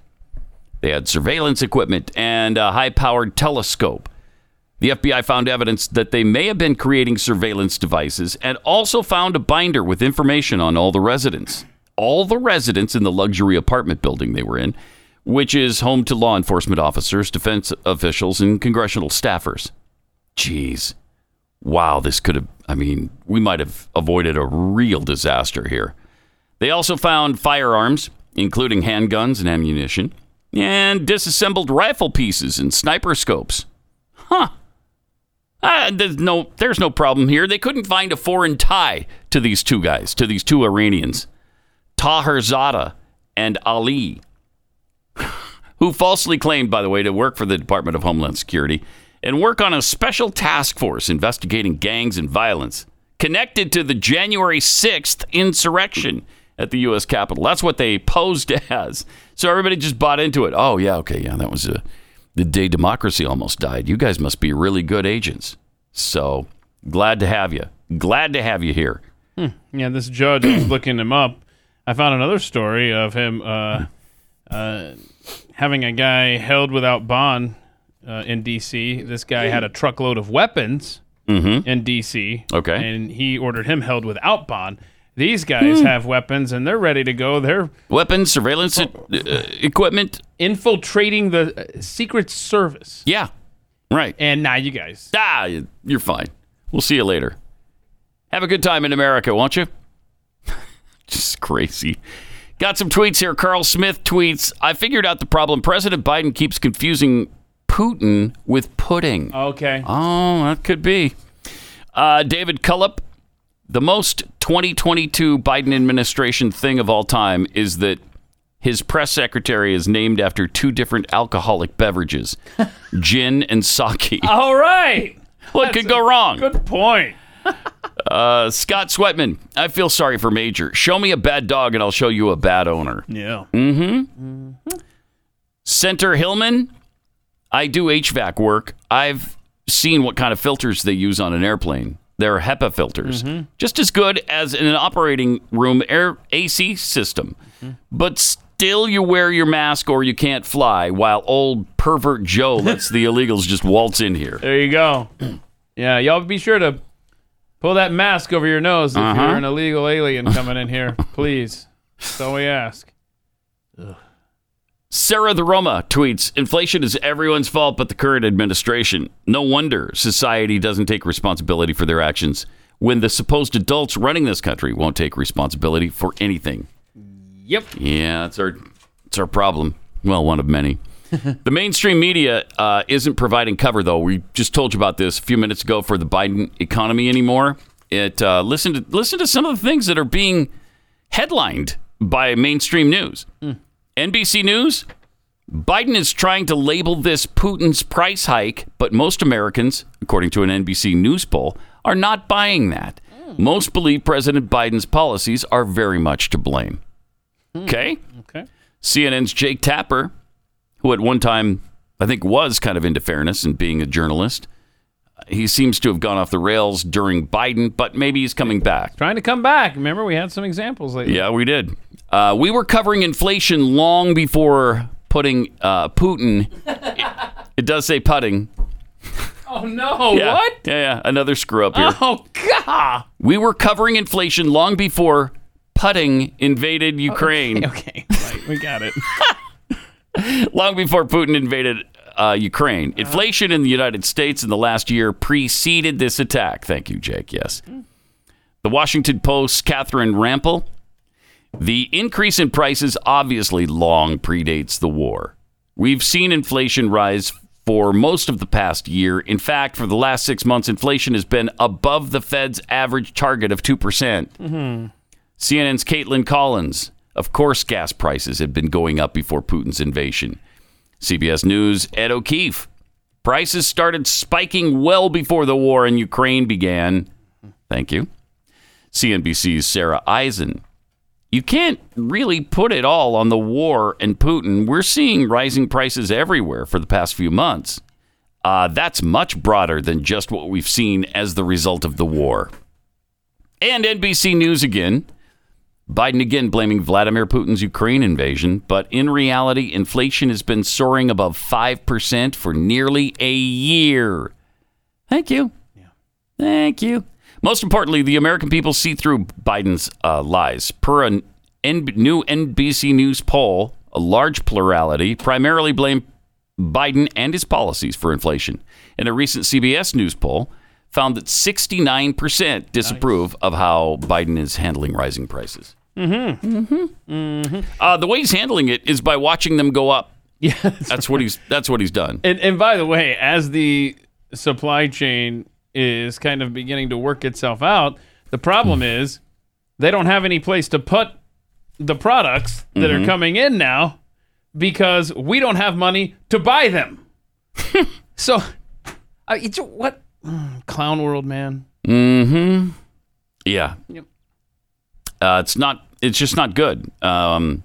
They had surveillance equipment and a high powered telescope. The FBI found evidence that they may have been creating surveillance devices and also found a binder with information on all the residents. All the residents in the luxury apartment building they were in, which is home to law enforcement officers, defense officials, and congressional staffers. Jeez. Wow, this could have, I mean, we might have avoided a real disaster here. They also found firearms, including handguns and ammunition, and disassembled rifle pieces and sniper scopes. Huh. Uh, there's no, there's no problem here. They couldn't find a foreign tie to these two guys, to these two Iranians, Taherzadeh and Ali, who falsely claimed, by the way, to work for the Department of Homeland Security and work on a special task force investigating gangs and violence connected to the January 6th insurrection at the U.S. Capitol. That's what they posed [LAUGHS] as. So everybody just bought into it. Oh, yeah, okay, yeah, that was a the day democracy almost died. You guys must be really good agents. So glad to have you. Glad to have you here. Hmm. Yeah, this judge I was looking him up. I found another story of him uh, uh, having a guy held without bond uh, in D.C. This guy had a truckload of weapons in D.C. Okay. and he ordered him held without bond. These guys have weapons and they're ready to go. They're Weapons, surveillance uh, equipment. infiltrating the uh, Secret Service. Yeah, right. And now you guys. Ah, you're fine. We'll see you later. Have a good time in America, won't you? Just crazy. Got some tweets here. Carl Smith tweets I figured out the problem. President Biden keeps confusing Putin with pudding. Okay. Oh, that could be. Uh, David Cullup, the most 2022 Biden administration thing of all time is that his press secretary is named after two different alcoholic beverages, [LAUGHS] gin and sake. All right. what could go wrong? Good point. [LAUGHS] Uh, Scott Sweatman, I feel sorry for Major. Show me a bad dog and I'll show you a bad owner. Yeah. Mm hmm. Center Hillman, I do HVAC work. I've seen what kind of filters they use on an airplane. They're HEPA filters, just as good as in an operating room air AC system. But still, you wear your mask or you can't fly, while old pervert Joe lets the [LAUGHS] illegals just waltz in here. There you go. [CLEARS THROAT] Yeah, y'all be sure to pull that mask over your nose if Uh-huh. you're an illegal alien coming in here. [LAUGHS] Please. That's all we ask. Sarah the Roma tweets Inflation is everyone's fault but the current administration. No wonder society doesn't take responsibility for their actions when the supposed adults running this country won't take responsibility for anything. Yep. Yeah, that's our, it's our problem. Well, one of many. The mainstream media uh, isn't providing cover, though. We just told you about this a few minutes ago for the Biden economy anymore. It uh, listen to listen to some of the things that are being headlined by mainstream news. NBC News: Biden is trying to label this Putin's price hike, but most Americans, according to an NBC News poll, are not buying that. Most believe President Biden's policies are very much to blame. Okay? Okay. CNN's Jake Tapper, who at one time I think was kind of into fairness and being a journalist, he seems to have gone off the rails during Biden, but maybe he's coming back. Trying to come back. Remember, we had some examples lately. Yeah, we did. Uh, we were covering inflation long before putting uh, Putin. It, [LAUGHS] it does say putting. Oh, no. [LAUGHS] Yeah. What? Yeah, yeah. Another screw up here. Oh, God. We were covering inflation long before putting invaded Ukraine. Okay. Right. We got it. [LAUGHS] [LAUGHS] long before Putin invaded uh, Ukraine. Uh-huh. Inflation in the United States in the last year preceded this attack. Thank you, Jake. Yes. Hmm. The Washington Post's Catherine Rampell. The increase in prices obviously long predates the war. We've seen inflation rise for most of the past year. In fact, for the last six months, inflation has been above the Fed's average target of 2%. percent mm-hmm. CNN's Kaitlan Collins. Of course, gas prices had been going up before Putin's invasion. CBS News' Ed O'Keefe. Prices started spiking well before the war in Ukraine began. Thank you. CNBC's Sarah Eisen. You can't really put it all on the war and Putin. We're seeing rising prices everywhere for the past few months. Uh, that's much broader than just what we've seen as the result of the war. And NBC News again. Biden again blaming Vladimir Putin's Ukraine invasion, but in reality, inflation has been soaring above 5% for nearly a year. Thank you. Thank you. Most importantly, the American people see through Biden's uh, lies. Per a N- new NBC News poll, a large plurality primarily blame Biden and his policies for inflation. In a recent CBS News poll found that 69% disapprove of how Biden is handling rising prices. Mm-hmm. Mm-hmm. Uh, the way he's handling it is by watching them go up. Yeah. That's what he's. That's what he's done. And, and by the way, as the supply chain is kind of beginning to work itself out, the problem is they don't have any place to put the products that are coming in now because we don't have money to buy them. [LAUGHS] so, uh, it's what clown world, man. Mm-hmm. Yeah. Yep. Uh, it's not. It's just not good. Um,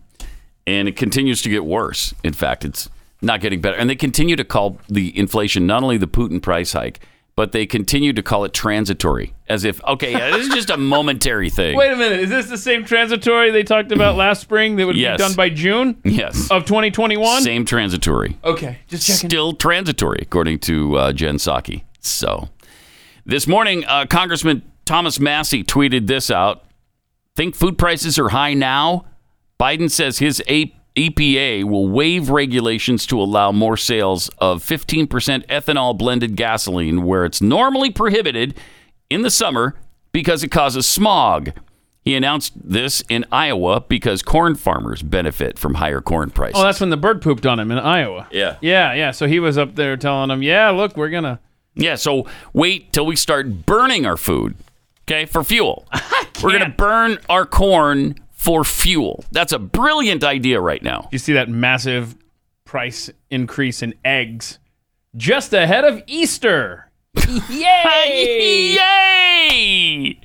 and it continues to get worse. In fact, it's not getting better. And they continue to call the inflation not only the Putin price hike, but they continue to call it transitory, as if okay, yeah, this is just a [LAUGHS] momentary thing. Wait a minute, is this the same transitory they talked about [CLEARS THROAT] last spring that would Yes. be done by June Yes. of 2021? Same transitory. Okay, just checking. Still transitory, according to uh, Jen Psaki. So, this morning, uh, Congressman Thomas Massie tweeted this out. Think food prices are high now? Biden says his A- EPA will waive regulations to allow more sales of 15% ethanol blended gasoline where it's normally prohibited in the summer because it causes smog. He announced this in Iowa because corn farmers benefit from higher corn prices. Oh, that's when the bird pooped on him in Iowa. yeah. Yeah, yeah. So he was up there telling them, "Yeah, look, we're gonna." Yeah, so wait till we start burning our food, okay, for fuel. [LAUGHS] We're going to burn our corn for fuel. That's a brilliant idea right now. You see that massive price increase in eggs just ahead of Easter. Yay! [LAUGHS] [LAUGHS] Yay!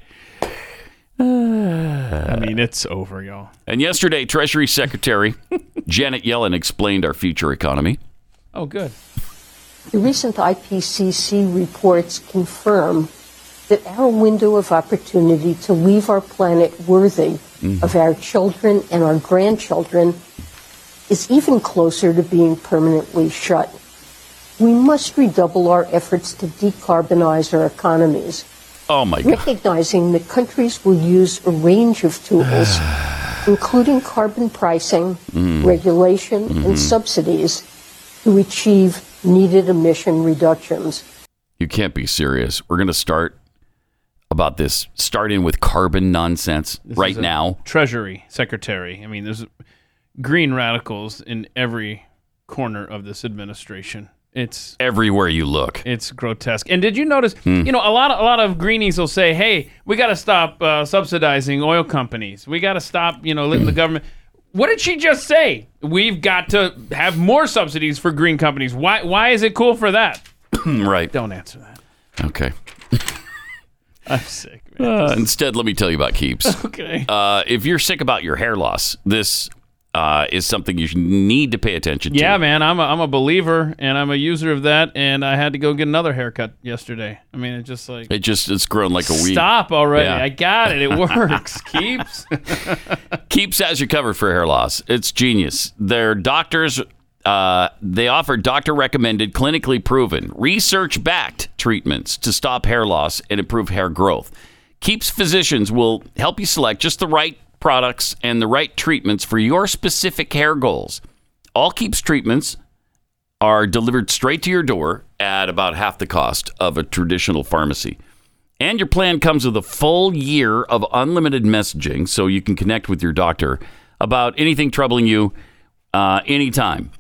I mean, it's over, y'all. And yesterday, Treasury Secretary Janet Yellen explained our future economy. Oh, good. The recent IPCC reports confirm that our window of opportunity to leave our planet worthy mm-hmm. of our children and our grandchildren is even closer to being permanently shut. We must redouble our efforts to decarbonize our economies, Oh my God. recognizing that countries will use a range of tools, [SIGHS] including carbon pricing, mm. regulation, and mm-hmm. subsidies to achieve needed emission reductions. You can't be serious. We're going to start about this, starting with carbon nonsense right is a- now. Treasury Secretary. I mean, there's green radicals in every corner of this administration. It's Everywhere you look. it's grotesque. And did you notice? Hmm. You know, a lot of a lot of greenies will say, "Hey, we got to stop uh, subsidizing oil companies. We got to stop, you know, letting the [CLEARS THROAT] government." What did she just say? We've got to have more subsidies for green companies. Why? Why is it cool for that? [CLEARS THROAT] right. Don't answer that. Okay. [LAUGHS] I'm sick, man. Uh, instead, let me tell you about Keeps. [LAUGHS] okay. Uh, if you're sick about your hair loss, this uh, is something you need to pay attention to. Yeah, man, I'm a, I'm a believer and I'm a user of that, and I had to go get another haircut yesterday. I mean, it's just like It just it's grown like a weed. stop already. Yeah. I got it. It [LAUGHS] works. Keeps. [LAUGHS] Keeps has you covered for hair loss. It's genius. Their doctors, uh, they offer doctor recommended, clinically proven, research backed treatments to stop hair loss and improve hair growth. Keeps physicians will help you select just the right products and the right treatments for your specific hair goals. All Keeps treatments are delivered straight to your door at about half the cost of a traditional pharmacy. And your plan comes with a full year of unlimited messaging so you can connect with your doctor about anything troubling you uh, anytime.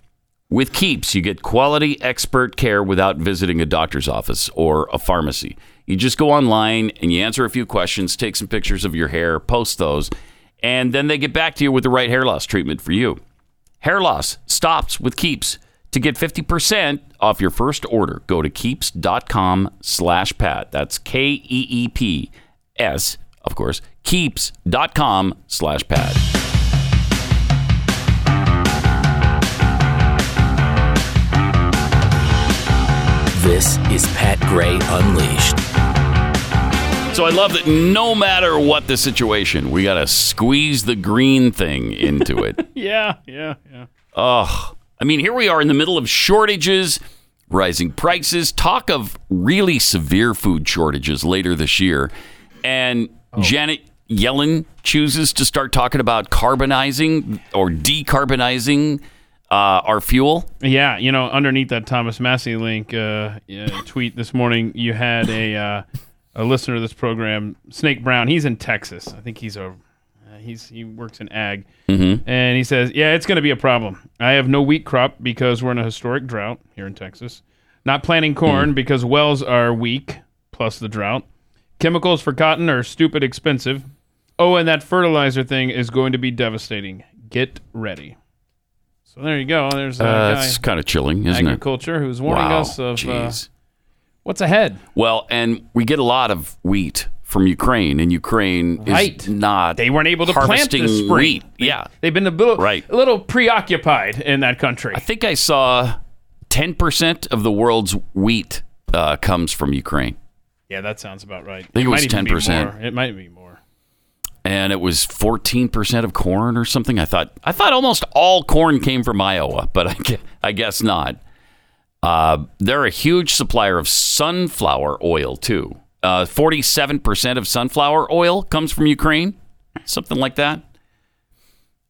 With Keeps, you get quality expert care without visiting a doctor's office or a pharmacy. You just go online and you answer a few questions, take some pictures of your hair, post those, and then they get back to you with the right hair loss treatment for you. Hair loss stops with Keeps. To get 50% off your first order, go to keeps.com slash pat. That's K-E-E-P-S, of course, keeps.com slash pat. This is Pat Gray Unleashed. So I love that no matter what the situation, we got to squeeze the green thing into it. [LAUGHS] Yeah, yeah, yeah. Ugh. I mean, here we are in the middle of shortages, rising prices, talk of really severe food shortages later this year. And Janet Yellen chooses to start talking about carbonizing or decarbonizing uh, our fuel. Yeah, you know, underneath that Thomas Massie link uh, uh, tweet this morning, you had a uh, a listener to this program, Snake Brown. He's in Texas. I think he's a uh, he's he works in ag, and he says, "Yeah, it's going to be a problem. I have no wheat crop because we're in a historic drought here in Texas. Not planting corn because wells are weak, plus the drought. Chemicals for cotton are stupid expensive. Oh, and that fertilizer thing is going to be devastating. Get ready." So there you go. There's Uh, that's kind of chilling, isn't it? agriculture who's warning Wow. us of uh. What's ahead. Well, and we get a lot of wheat from Ukraine, and Ukraine Right. is not. They weren't able to plant this spring. wheat. They- Yeah. they've been a little, Right. a little preoccupied in that country. I think I saw 10% of the world's wheat uh, comes from Ukraine. yeah, that sounds about right. I think it was might even be 10%. It might be more. And it was 14% of corn or something. I thought I thought almost all corn came from Iowa, but I guess not. Uh, they're a huge supplier of sunflower oil, too. Uh, 47% of sunflower oil comes from Ukraine, something like that.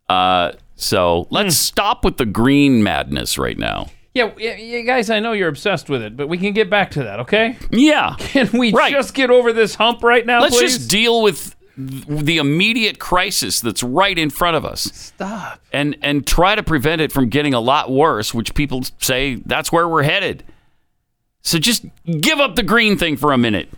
Uh, so let's stop with the green madness right now. Yeah, yeah, guys, I know you're obsessed with it, but we can get back to that, okay? Yeah. Can we Right. just get over this hump right now, Let's please? just deal with the immediate crisis that's right in front of us. Stop. and and try to prevent it from getting a lot worse, which people say that's where we're headed. So just give up the green thing for a minute.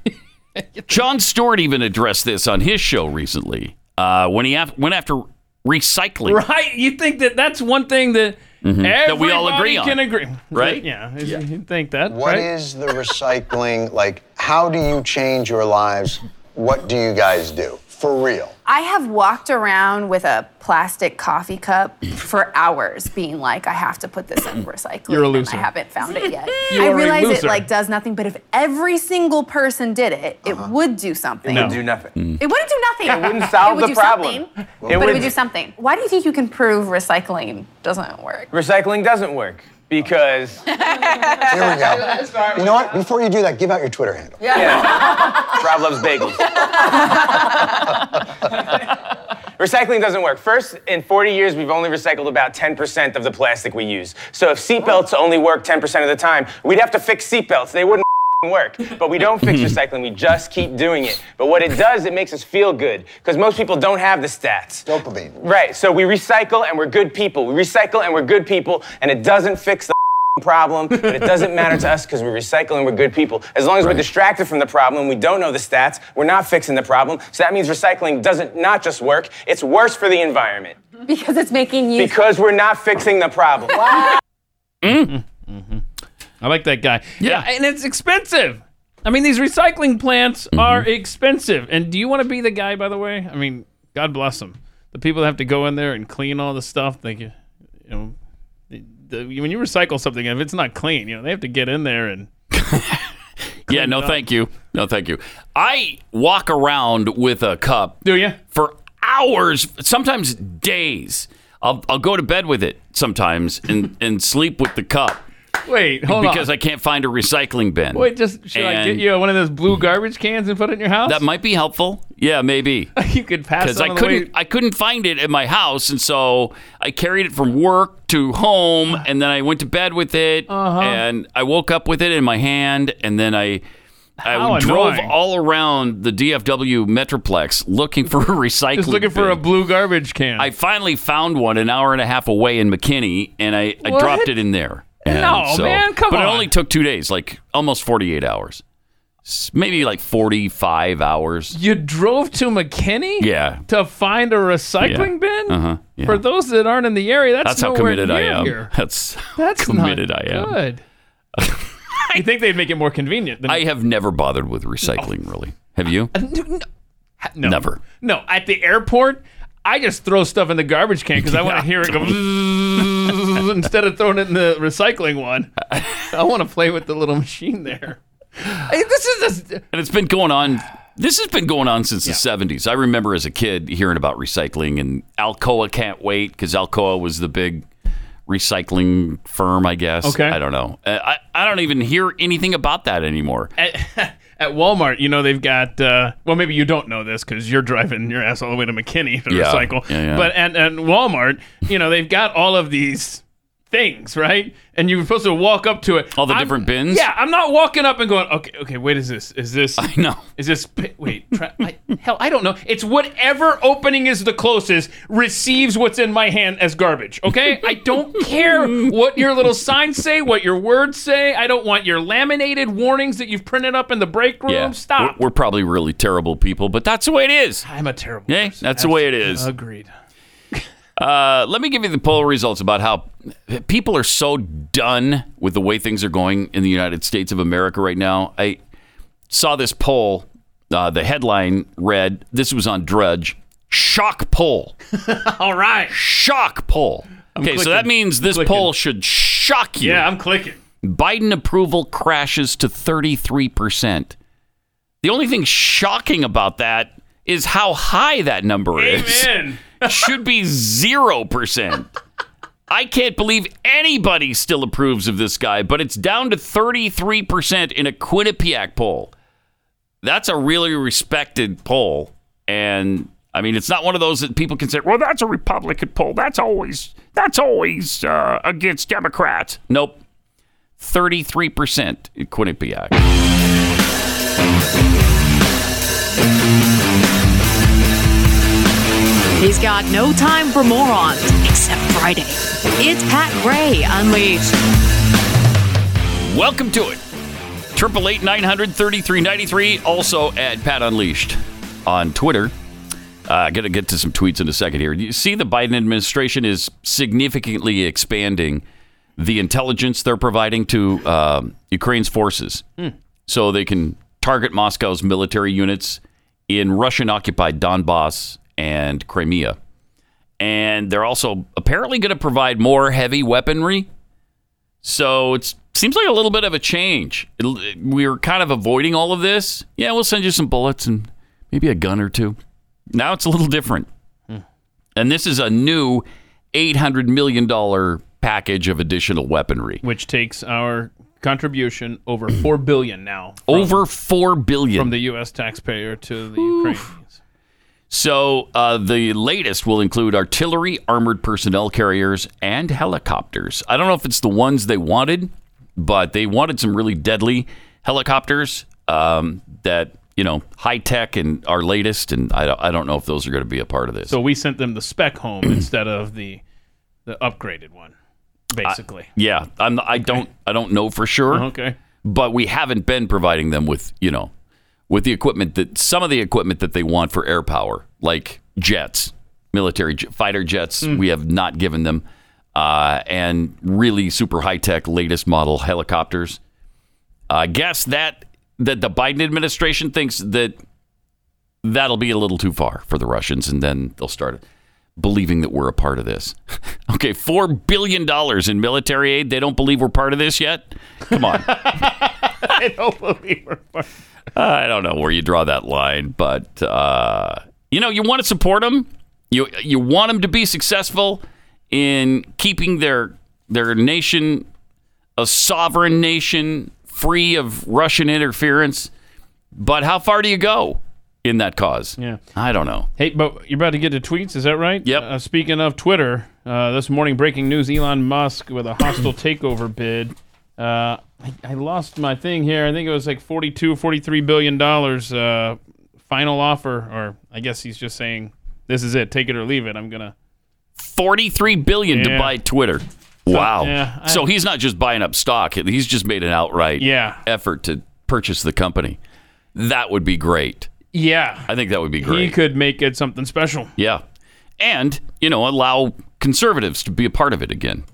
[LAUGHS] Jon Stewart even addressed this on his show recently uh, when he af- went after recycling. Right? You think that that's one thing that Mm-hmm. That we all agree everybody on. can agree, Right? Yeah, you think that, What right? is the recycling like? How do you change your lives? What do you guys do for real? I have walked around with a plastic coffee cup mm. for hours, being like, I have to put this in recycling. [COUGHS] You're a and loser. I haven't found it yet. [LAUGHS] You I are a realize it like does nothing, but if every single person did it, it uh-huh. would do something. No. do nothing. Mm. It wouldn't do nothing. It wouldn't solve it would the do problem. Something, It but it would- would do something. Why do you think you can prove recycling doesn't work? Recycling doesn't work because [LAUGHS] Here we go. You know what? Before you do that, give out your Twitter handle. Yeah. Rob loves bagels. [LAUGHS] Recycling doesn't work. First, in 40 years, we've only recycled about 10% of the plastic we use. So if seatbelts only work 10% of the time, we'd have to fix seatbelts. They wouldn't work. But we don't fix recycling, [LAUGHS] we just keep doing it. But what it does, it makes us feel good because most people don't have the stats. Dopamine. Right, so we recycle and we're good people. We recycle and we're good people, and it doesn't fix the [LAUGHS] problem, but it doesn't matter to us because we recycle and we're good people. As long as we're distracted from the problem, we don't know the stats, we're not fixing the problem. So that means recycling doesn't not just work, it's worse for the environment Because it's making you. because we're not fixing the problem. [LAUGHS] Mm. Mm-hmm. I like that guy. Yeah. and it's expensive. I mean, these recycling plants Mm-hmm. are expensive. And do you want to be the guy, by the way? I mean, God bless them. The people that have to go in there and clean all the stuff. They, you know, the, the, when you recycle something, if it's not clean, you know, they have to get in there and. [LAUGHS] Yeah, no, thank you. No, thank you. I walk around with a cup Do you? for hours, sometimes days. I'll, I'll go to bed with it sometimes and, and sleep with the cup Wait, hold because on. I can't find a recycling bin. Wait, just should I get And- you one of those blue garbage cans and put it in your house? That might be helpful. Yeah, maybe. [LAUGHS] you could pass Because I couldn't, I couldn't find it at my house, and so I carried it from work to home, and then I went to bed with it, Uh-huh. and I woke up with it in my hand, and then I How I drove annoying. all around the DFW Metroplex looking for a [LAUGHS] recycling. Just looking for a blue garbage can. I finally found one an hour and a half away in McKinney, and I, I dropped it in there. And No, man, come on. but it only took two days, like almost 48 hours. Maybe like 45 hours. you drove to McKinney? Yeah. To find a recycling bin? Uh-huh. Yeah. For those that aren't in the area, that's, That's how committed I am. here. That's how [LAUGHS] That's committed not I am. good. [LAUGHS] you think they'd make it more convenient? Than I have never bothered with recycling, really. Have you? no. Never. No, at the airport, I just throw stuff in the garbage can because I want to [LAUGHS] hear it go [LAUGHS] instead of throwing it in the recycling one. I want to play with the little machine there. Hey, this is a, And it's been going on. This has been going on since the 70s. I remember as a kid hearing about recycling, and Alcoa can't wait because Alcoa was the big recycling firm, I guess. Okay. I don't know. Uh, I, I don't even hear anything about that anymore. at, [LAUGHS] at Walmart, you know, they've got, uh, well, maybe you don't know this because you're driving your ass all the way to McKinney to Yeah. recycle. Yeah, yeah. But at, at Walmart, you know, they've got all of these things, right? And you're supposed to walk up to it. All the I'm- different bins? Yeah, I'm not walking up and going, okay, okay, wait, is this, is this, [LAUGHS] I know. is this, wait, try, I, hell, I don't know. It's whatever opening is the closest receives what's in my hand as garbage, okay? I don't [LAUGHS] care what your little signs say, what your words say. I don't want your laminated warnings that you've printed up in the break room. Yeah. Stop. We're, we're probably really terrible people, but that's the way it is. I'm a terrible Yeah, person. that's the way it is. Agreed. Uh, let me give you the poll results about how people are so done with the way things are going in the United States of America right now. I saw this poll. Uh, the headline read, "This was on Drudge." Shock poll. [LAUGHS] All right. Shock poll. Okay, so that means this Clicking. poll should shock you. Yeah, I'm clicking. Biden approval crashes to 33%. The only thing shocking about that is how high that number is. [LAUGHS] Should be 0%. I can't believe anybody still approves of this guy, but it's down to 33% in a Quinnipiac poll. That's a really respected poll. And I mean, it's not one of those that people can say, well, that's a Republican poll. That's always, that's always uh, against Democrats. Nope. 33% in Quinnipiac. He's got no time for morons except Friday. It's Pat Gray Unleashed. Welcome to it. Triple eight nine hundred thirty three ninety three. Also at Pat Unleashed on Twitter. Uh, gonna get to some tweets in a second here. You see, the Biden administration is significantly expanding the intelligence they're providing to um, Ukraine's forces, so they can target Moscow's military units in Russian-occupied Donbass and Crimea. And they're also apparently going to provide more heavy weaponry so it seems like a little bit of a change. It, we were kind of avoiding all of this. Yeah, we'll send you some bullets and maybe a gun or two. Now it's a little different. Hmm. And this is a new $800 million package of additional weaponry. Which takes our contribution over four billion now. from- Over 4 billion. from the U.S. taxpayer to the Ukrainians. So uh, the latest will include artillery, armored personnel carriers, and helicopters. I don't know if it's the ones they wanted, but they wanted some really deadly helicopters um, that you know high tech and our latest. And I don't, I don't know if those are going to be a part of this. So we sent them the spec home [CLEARS THROAT] instead of the the upgraded one, basically. yeah, I'm, I don't I don't know for sure. okay. but we haven't been providing them with you know with the equipment that some of the equipment that they want for air power like jets military j- fighter jets we have not given them. Uh, and really super high-tech latest model helicopters. I guess that that the biden administration thinks that that'll be a little too far for the russians and then they'll start believing that we're a part of this. [LAUGHS] Okay four billion dollars in military aid. They don't believe we're part of this yet? Come on. [LAUGHS] I don't believe we're I don't know where you draw that line, but uh, you know, you want to support them. You you want them to be successful in keeping their their nation a sovereign nation, free of Russian interference. But how far do you go in that cause? Yeah. I don't know. Hey, but you're about to get to tweets, is that right? Yep. Uh, speaking of Twitter, uh, this morning breaking news: Elon Musk with a hostile [CLEARS THROAT] takeover bid. Uh, I, I lost my thing here. I think it was like 42, 43 billion dollars uh, final offer, or I guess he's just saying this is it, take it or leave it. I'm gonna. 43 billion to buy Twitter. Wow. yeah, I- so he's not just buying up stock, he's just made an outright Yeah. effort to purchase the company. That would be great. Yeah, I think that would be great. he could make it something special. Yeah. And, you know, allow conservatives to be a part of it again.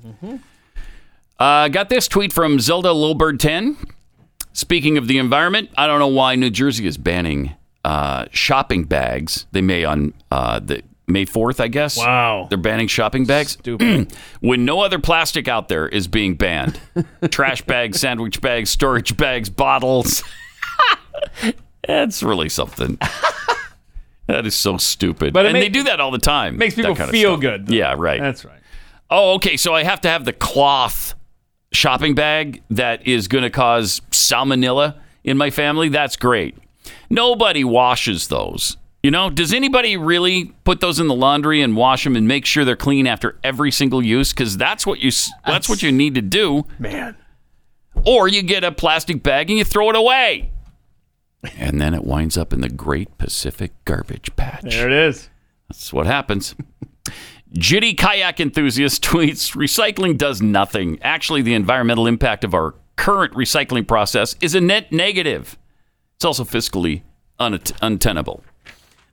Uh, got this tweet from Zelda Lilbird 10. Speaking of the environment, I don't know why New Jersey is banning uh, shopping bags. They may on uh, the May 4th, I guess. Wow. They're banning shopping bags. Stupid. [CLEARS THROAT] when no other plastic out there is being banned. [LAUGHS] Trash bags, sandwich bags, storage bags, bottles. [LAUGHS] That's really something. [LAUGHS] That is so stupid. But and they do that all the time. Makes people feel good. though. Yeah, right. That's right. Oh, okay. So I have to have the cloth shopping bag that is going to cause salmonella in my family. That's great. Nobody washes those. You know, does anybody really put those in the laundry and wash them and make sure they're clean after every single use? Because that's what you s- that's what you need to do. Man. Or you get a plastic bag and you throw it away, and then it winds up in the Great Pacific Garbage Patch. There it is. That's what happens. [LAUGHS] Jitty kayak enthusiast [LAUGHS] tweets Recycling does nothing. Actually, the environmental impact of our current recycling process is a net negative. It's also fiscally untenable.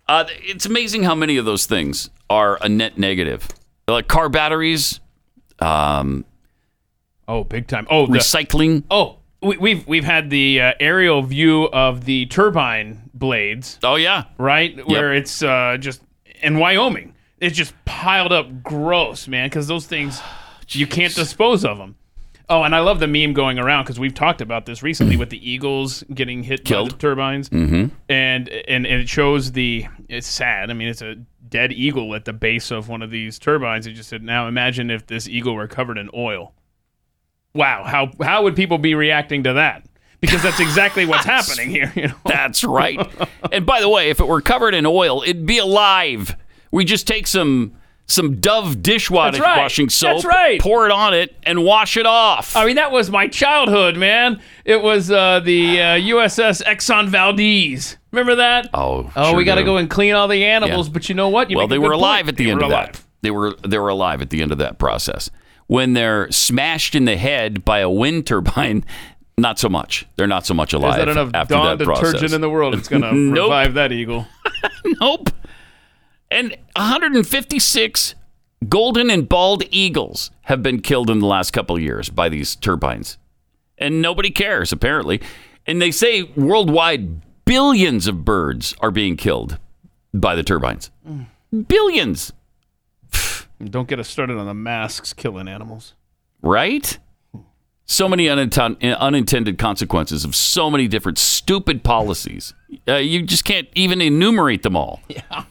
Uh, it's amazing how many of those things are a net negative. Like car batteries, um, Oh, big time. Oh, the, recycling. oh, we, we've we've had the uh, aerial view of the turbine blades, Oh, yeah. right? Where it's uh, just in Wyoming. It's just piled up gross, man, because those things [SIGHS] you can't dispose of them. Oh, and I love the meme going around because we've talked about this recently with the eagles getting hit by Killed. the turbines, mm-hmm. and, and and it shows the. It's sad. I mean, it's a dead eagle at the base of one of these turbines. It just said, "Now imagine if this eagle were covered in oil." Wow, how how would people be reacting to that? Because that's exactly what's [LAUGHS] happening here. You know? That's [LAUGHS] right. and by the way, if it were covered in oil, it'd be alive. We just take some some Dove dishwashing right. washing soap, right. pour it on it, and wash it off. I mean, that was my childhood, man. It was uh, the uh, USS Exxon Valdez. Remember that? oh, Oh, sure we got to go and clean all the animals, Yeah. but you know what? You well, they were point. alive at the They end of alive. that. They were they were alive at the end of that process. When they're smashed in the head by a wind turbine, [LAUGHS] not so much. They're not so much There's alive not enough after Dawn that detergent process. in the world. It's going to Nope. revive that eagle. [LAUGHS] Nope. And 156 golden and bald eagles have been killed in the last couple of years by these turbines. And nobody cares, apparently. And they say worldwide, billions of birds are being killed by the turbines. Billions, Don't get us started on the masks killing animals. right? So many uninten- unintended consequences of so many different stupid policies. Uh, you just can't even enumerate them all. [LAUGHS] Yeah.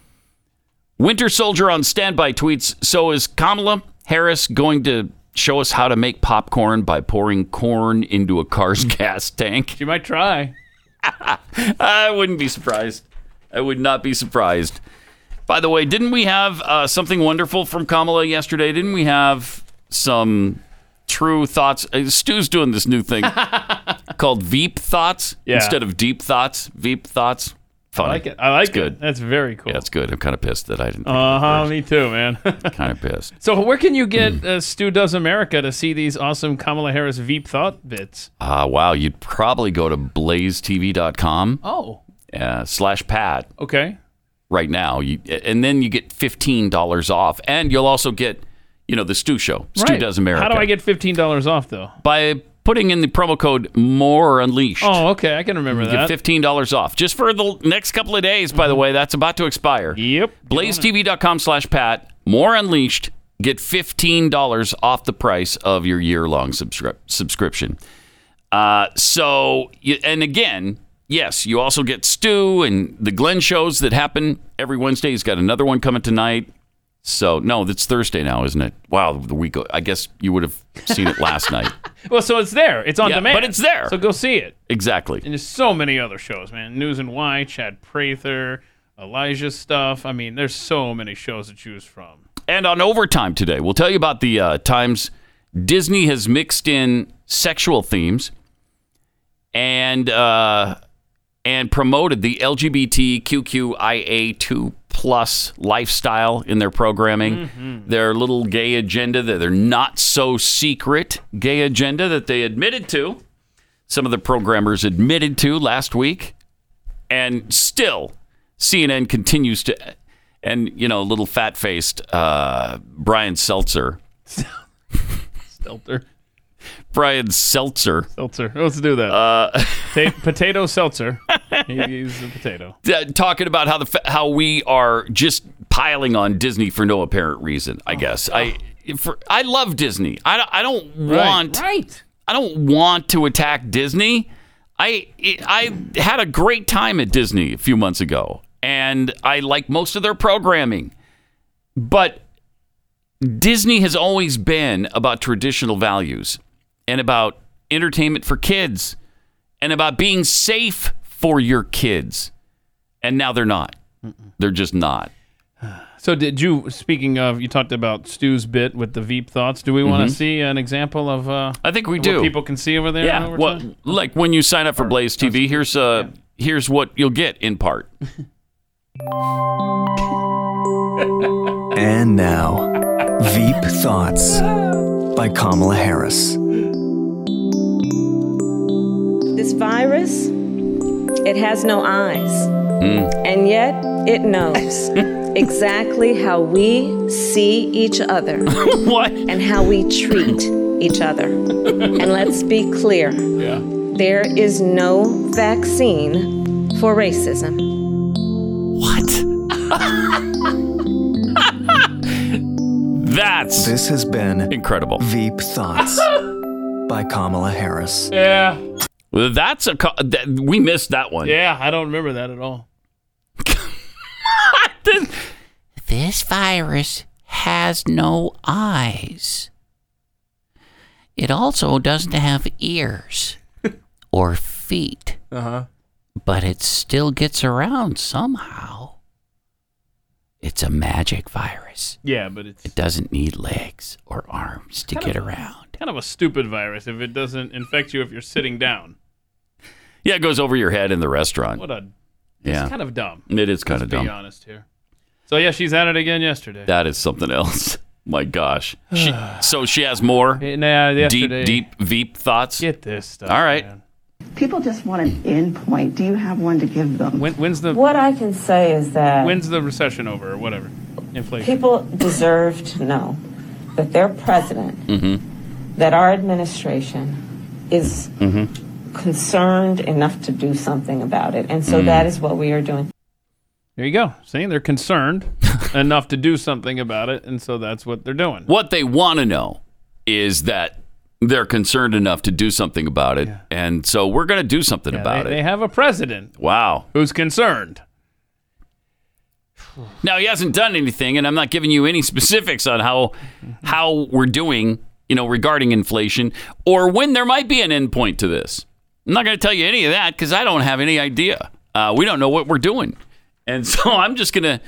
Winter Soldier on standby tweets So is Kamala Harris going to show us how to make popcorn by pouring corn into a car's gas tank? She might try. [LAUGHS] I wouldn't be surprised. I would not be surprised. By the way, didn't we have uh, something wonderful from Kamala yesterday? Didn't we have some true thoughts? Uh, Stu's doing this new thing [LAUGHS] called Veep Thoughts Yeah. instead of Deep Thoughts. Veep Thoughts. Funny. I like it. I like It's good. it. That's very cool. Yeah, it's good. I'm kind of pissed that I didn't. Uh huh. Me too, man. [LAUGHS] kind of pissed. so, where can you get Hmm. uh, Stu Does America to see these awesome Kamala Harris Veep thought bits? Uh, wow, you'd probably go to blazetv.com Oh, uh, slash Pat okay. right now. You, and then you get $15 off. And you'll also get, you know, the Stu Show. Stu Right. Does America. How do I get fifteen dollars off though? By putting in the promo code MORE UNLEAShed. Oh, okay. I can remember You that. get $15 off. Just for the next couple of days, by the way. That's about to expire. Yep. blazetv.com slash pat more unleashed get $15 off the price of your year-long subscri- subscription uh, so and again yes you also get stu and the glenn shows that happen every wednesday he's got another one coming tonight so no that's thursday now isn't it wow the week i guess you would have seen it last [LAUGHS] night Well, so it's there. It's on Yeah, demand. but it's there. So go see it. exactly And there's so many other shows, man. News and Why, Chad Prather, Elijah stuff. I mean, there's so many shows to choose from. And on overtime today, we'll tell you about the uh, times Disney has mixed in sexual themes and uh, and promoted the LGBTQIA2 plus lifestyle in their programming. Their little gay agenda, their their not so secret gay agenda that they admitted to. Some of the programmers admitted to last week, and still CNN continues to. And you know, little fat faced uh, Brian Seltzer. [LAUGHS] Stelter. Brian Seltzer. Seltzer. Let's do that. Uh, [LAUGHS] Ta- [LAUGHS] potato seltzer. He- He's a potato. talking about how the how we are just piling on Disney for no apparent reason. I guess I for, I love Disney. I don't, I don't want Right. I don't want to attack Disney. I I had a great time at Disney a few months ago, and I like most of their programming, but Disney has always been about traditional values and about entertainment for kids and about being safe for your kids. And now they're not. They're just not. [SIGHS] So did you? Speaking of, you talked about Stu's bit with the Veep thoughts. Do we want Mhm. to see an example of? Uh, I think we do. What people can see over there. Yeah. over Well, time? like when you sign up for Blaze TV, here's uh here's what you'll get in part. [LAUGHS] And now, Veep Thoughts by Kamala Harris. This virus, it has no eyes, hmm. and yet it knows [LAUGHS] exactly how we see each other [LAUGHS] what? and how we treat each other. [LAUGHS] And let's be clear yeah. there is no vaccine for racism. What? That's This has been incredible. Veep Thoughts by Kamala Harris. Yeah. Well, that's a co- that, we missed that one. Yeah. I don't remember that at all. [LAUGHS] This virus has no eyes. It also doesn't have ears [LAUGHS] or feet, Uh huh. but it still gets around somehow. It's a magic virus. Yeah, but it's It doesn't need legs or arms to get of around. Kind of a stupid virus if it doesn't infect you if you're sitting down. Yeah, it goes over your head in the restaurant. What a. yeah. It's kind of dumb. It is kind Let's of dumb. Be honest here. So yeah, she's at it again yesterday. That is something else. [LAUGHS] My gosh. She, so she has more nah, deep, yesterday- deep Veep thoughts. Get this stuff. All right. People just want an end point. Do you have one to give them? When, when's the What I can say is that when's the recession over or whatever? Inflation. people deserve to know that their president, Mm-hmm. That our administration is Mm-hmm. concerned enough to do something about it. And so Mm. that is what we are doing. There you go. See, they're concerned [LAUGHS] enough to do something about it, and so that's what they're doing. What they want to know is that they're concerned enough to do something about it. And so we're going to do something Yeah, about they, it. they have a president wow. who's concerned. Now he hasn't done anything, and I'm not giving you any specifics on how how we're doing, you know, regarding inflation or when there might be an endpoint to this. I'm not going to tell you any of that because I don't have any idea. Uh, we don't know what we're doing, and [LAUGHS] so I'm just going to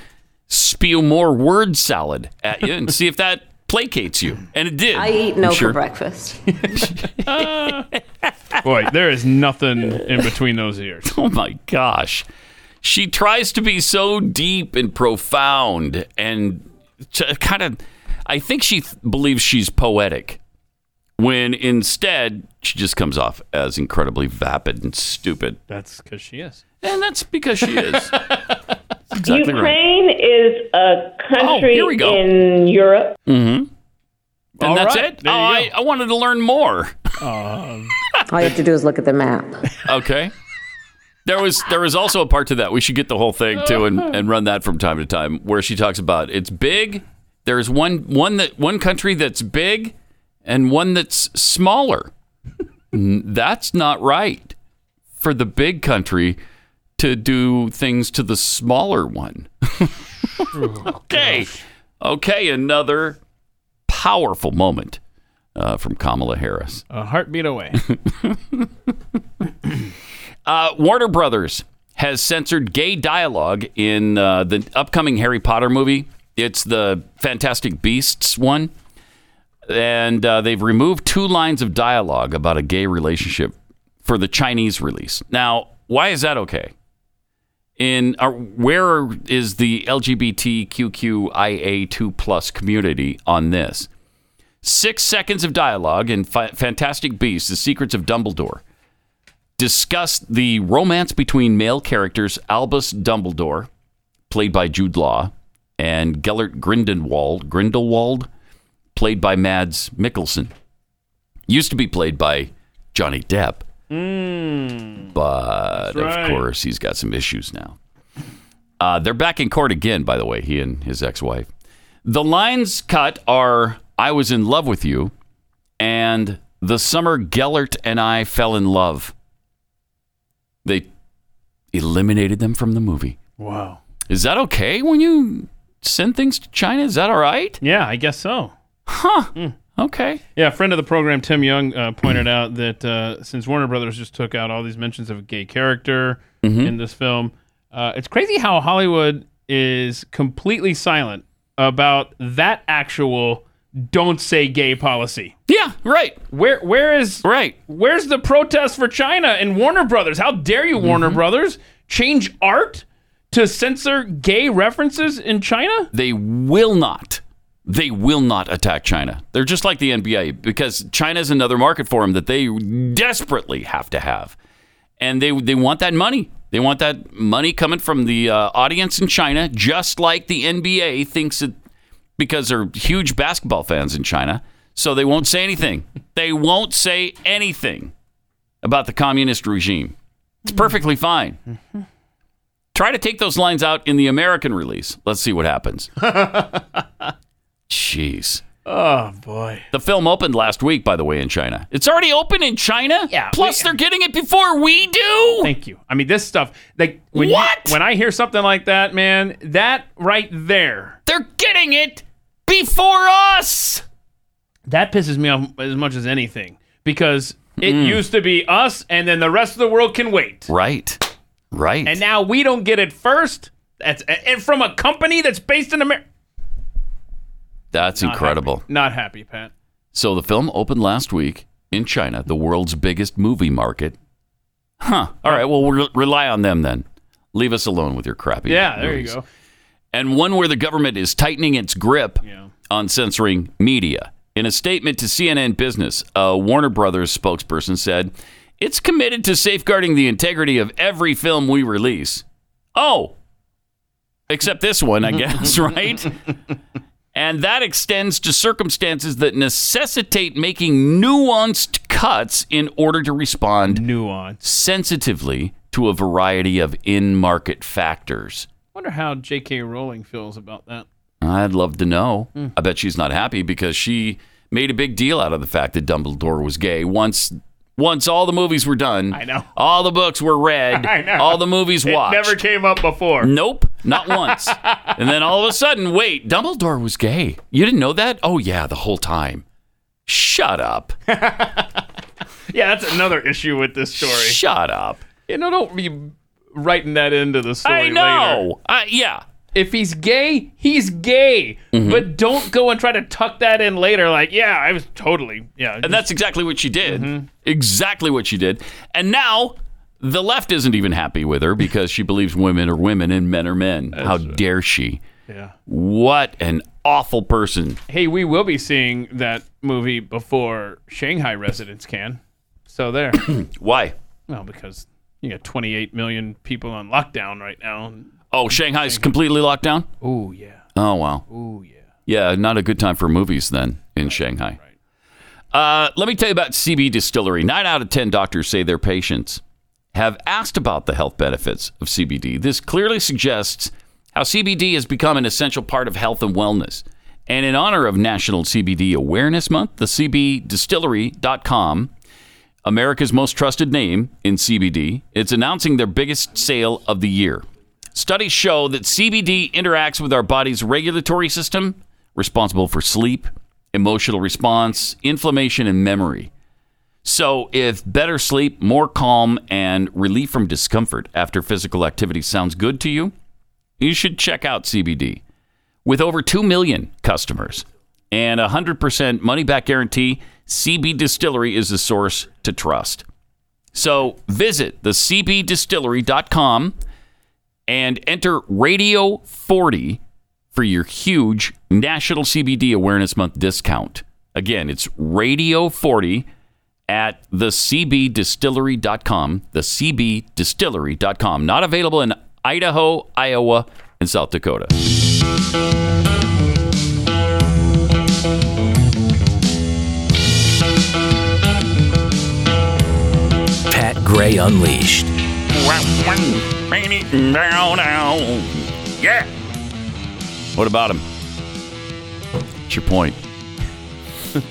spew more word salad at you and see if that placates you. And it did. I eat no sure. for breakfast. [LAUGHS] [LAUGHS] Boy, there is nothing in between those ears. Oh my gosh. She tries to be so deep and profound and kind of, I think she th- believes she's poetic when instead she just comes off as incredibly vapid and stupid. That's because she is. And that's because she is. [LAUGHS] exactly right. Ukraine is a country here we go. in Europe. Mm-hmm. And All that's right, it? Oh, there you I, I wanted to learn more. All you have to do is look at the map. [LAUGHS] Okay. There was there was also a part to that. We should get the whole thing too and, and run that from time to time where she talks about it's big. There's one one that one country that's big and one that's smaller. [LAUGHS] That's not right for the big country to do things to the smaller one. [LAUGHS] okay. Okay, another powerful moment uh, from Kamala Harris. A heartbeat away. [LAUGHS] Uh, Warner Brothers has censored gay dialogue in uh, the upcoming Harry Potter movie. It's the Fantastic Beasts one. And uh, they've removed two lines of dialogue about a gay relationship for the Chinese release. Now, why is that okay? In uh, where is the LGBTQIA2 plus community on this? Six seconds of dialogue in Fa- Fantastic Beasts: The Secrets of Dumbledore discussed the romance between male characters Albus Dumbledore, played by Jude Law, and Gellert Grindelwald, Grindelwald, played by Mads Mikkelsen. Used to be played by Johnny Depp, Mm. but right. of course he's got some issues now. Uh, they're back in court again, by the way, he and his ex-wife. The lines cut are "I was in love with you," and "The summer Gellert and I fell in love." They eliminated them from the movie. Wow. Is that okay when you send things to China? Is that all right? Yeah, I guess so. Huh. Okay. Yeah, a friend of the program, Tim Young, uh, pointed out that uh, since Warner Brothers just took out all these mentions of a gay character Mhm. in this film, uh, it's crazy how Hollywood is completely silent about that actual "don't say gay" policy. Yeah, right. Where where is right? Where's the protest for China and Warner Brothers? How dare you, Warner Mm-hmm. Brothers, change art to censor gay references in China? They will not. They will not attack China. They're just like the NBA because China is another market for them that they desperately have to have, and they they want that money. They want that money coming from the uh, audience in China, just like the NBA thinks it because they're huge basketball fans in China. So they won't say anything. They won't say anything about the communist regime. It's perfectly fine. Try to take those lines out in the American release. Let's see what happens. [LAUGHS] Jeez. Oh boy. The film opened last week, by the way, in China. It's already open in China? Yeah. Plus, they're getting it before we do. Thank you. I mean, this stuff, like when What? You, when I hear something like that, man, that right there, They're getting it before us. that pisses me off as much as anything because it Mm. used to be us, and then the rest of the world can wait, Right. Right. and now we don't get it first. That's and from a company that's based in America. That's incredible. Not happy, Pat. So the film opened last week in China, the world's biggest movie market. Huh. All right. Well, we'll rely on them then. Leave us alone with your crappy. Yeah, there you go. and one where the government is tightening its grip on censoring media. In a statement to CNN Business, a Warner Brothers spokesperson said, It's committed to safeguarding the integrity of every film we release. Oh, except this one, I [LAUGHS] guess, right? And that extends to circumstances that necessitate making nuanced cuts in order to respond nuance sensitively to a variety of in-market factors. Wonder how J.K. Rowling feels about that. I'd love to know. Hmm. I bet she's not happy because she made a big deal out of the fact that Dumbledore was gay. Once once all the movies were done, I know. All the books were read, [LAUGHS] I know. all the movies It watched. never came up before. Nope, not once. [LAUGHS] and then all of a sudden, wait, Dumbledore was gay. You didn't know that? Oh yeah, the whole time. Shut up. [LAUGHS] Yeah, that's another issue with this story. Shut up. You know, don't be writing that into the story I later. know. Uh, yeah. If he's gay, he's gay. Mhm. But don't go and try to tuck that in later. Like, yeah, I was totally, yeah. And that's exactly what she did. Mm-hmm. Exactly what she did. And now the left isn't even happy with her because she believes women are women and men are men. How dare she? Yeah. What an awful person. Hey, we will be seeing that movie before Shanghai residents can. So there. [COUGHS] Why? well, because you got 28 million people on lockdown right now. Oh, Shanghai's completely locked down? Oh, yeah. Oh, wow. Oh, yeah. Yeah, not a good time for movies then in Shanghai. Uh, let me tell you about CBDistillery. Nine out of 10 doctors say their patients have asked about the health benefits of CBD. This clearly suggests how CBD has become an essential part of health and wellness. And in honor of National CBD Awareness Month, the CBDistillery.com, America's most trusted name in CBD, it's announcing their biggest sale of the year. Studies show that CBD interacts with our body's regulatory system, responsible for sleep, emotional response, inflammation, and memory. So, if better sleep, more calm, and relief from discomfort after physical activity sounds good to you, you should check out CBD. With over 2 million customers and a 100% money back guarantee, CBDistillery is a source to trust. So visit the cbdistillery.com and enter Radio 40 for your huge National CBD Awareness Month discount. Again, it's Radio 40 at the cbdistillery.com, the cbdistillery.com. Not available in Idaho, Iowa, and South Dakota. Pat Gray Unleashed. Yeah. What about him? What's your point? [LAUGHS]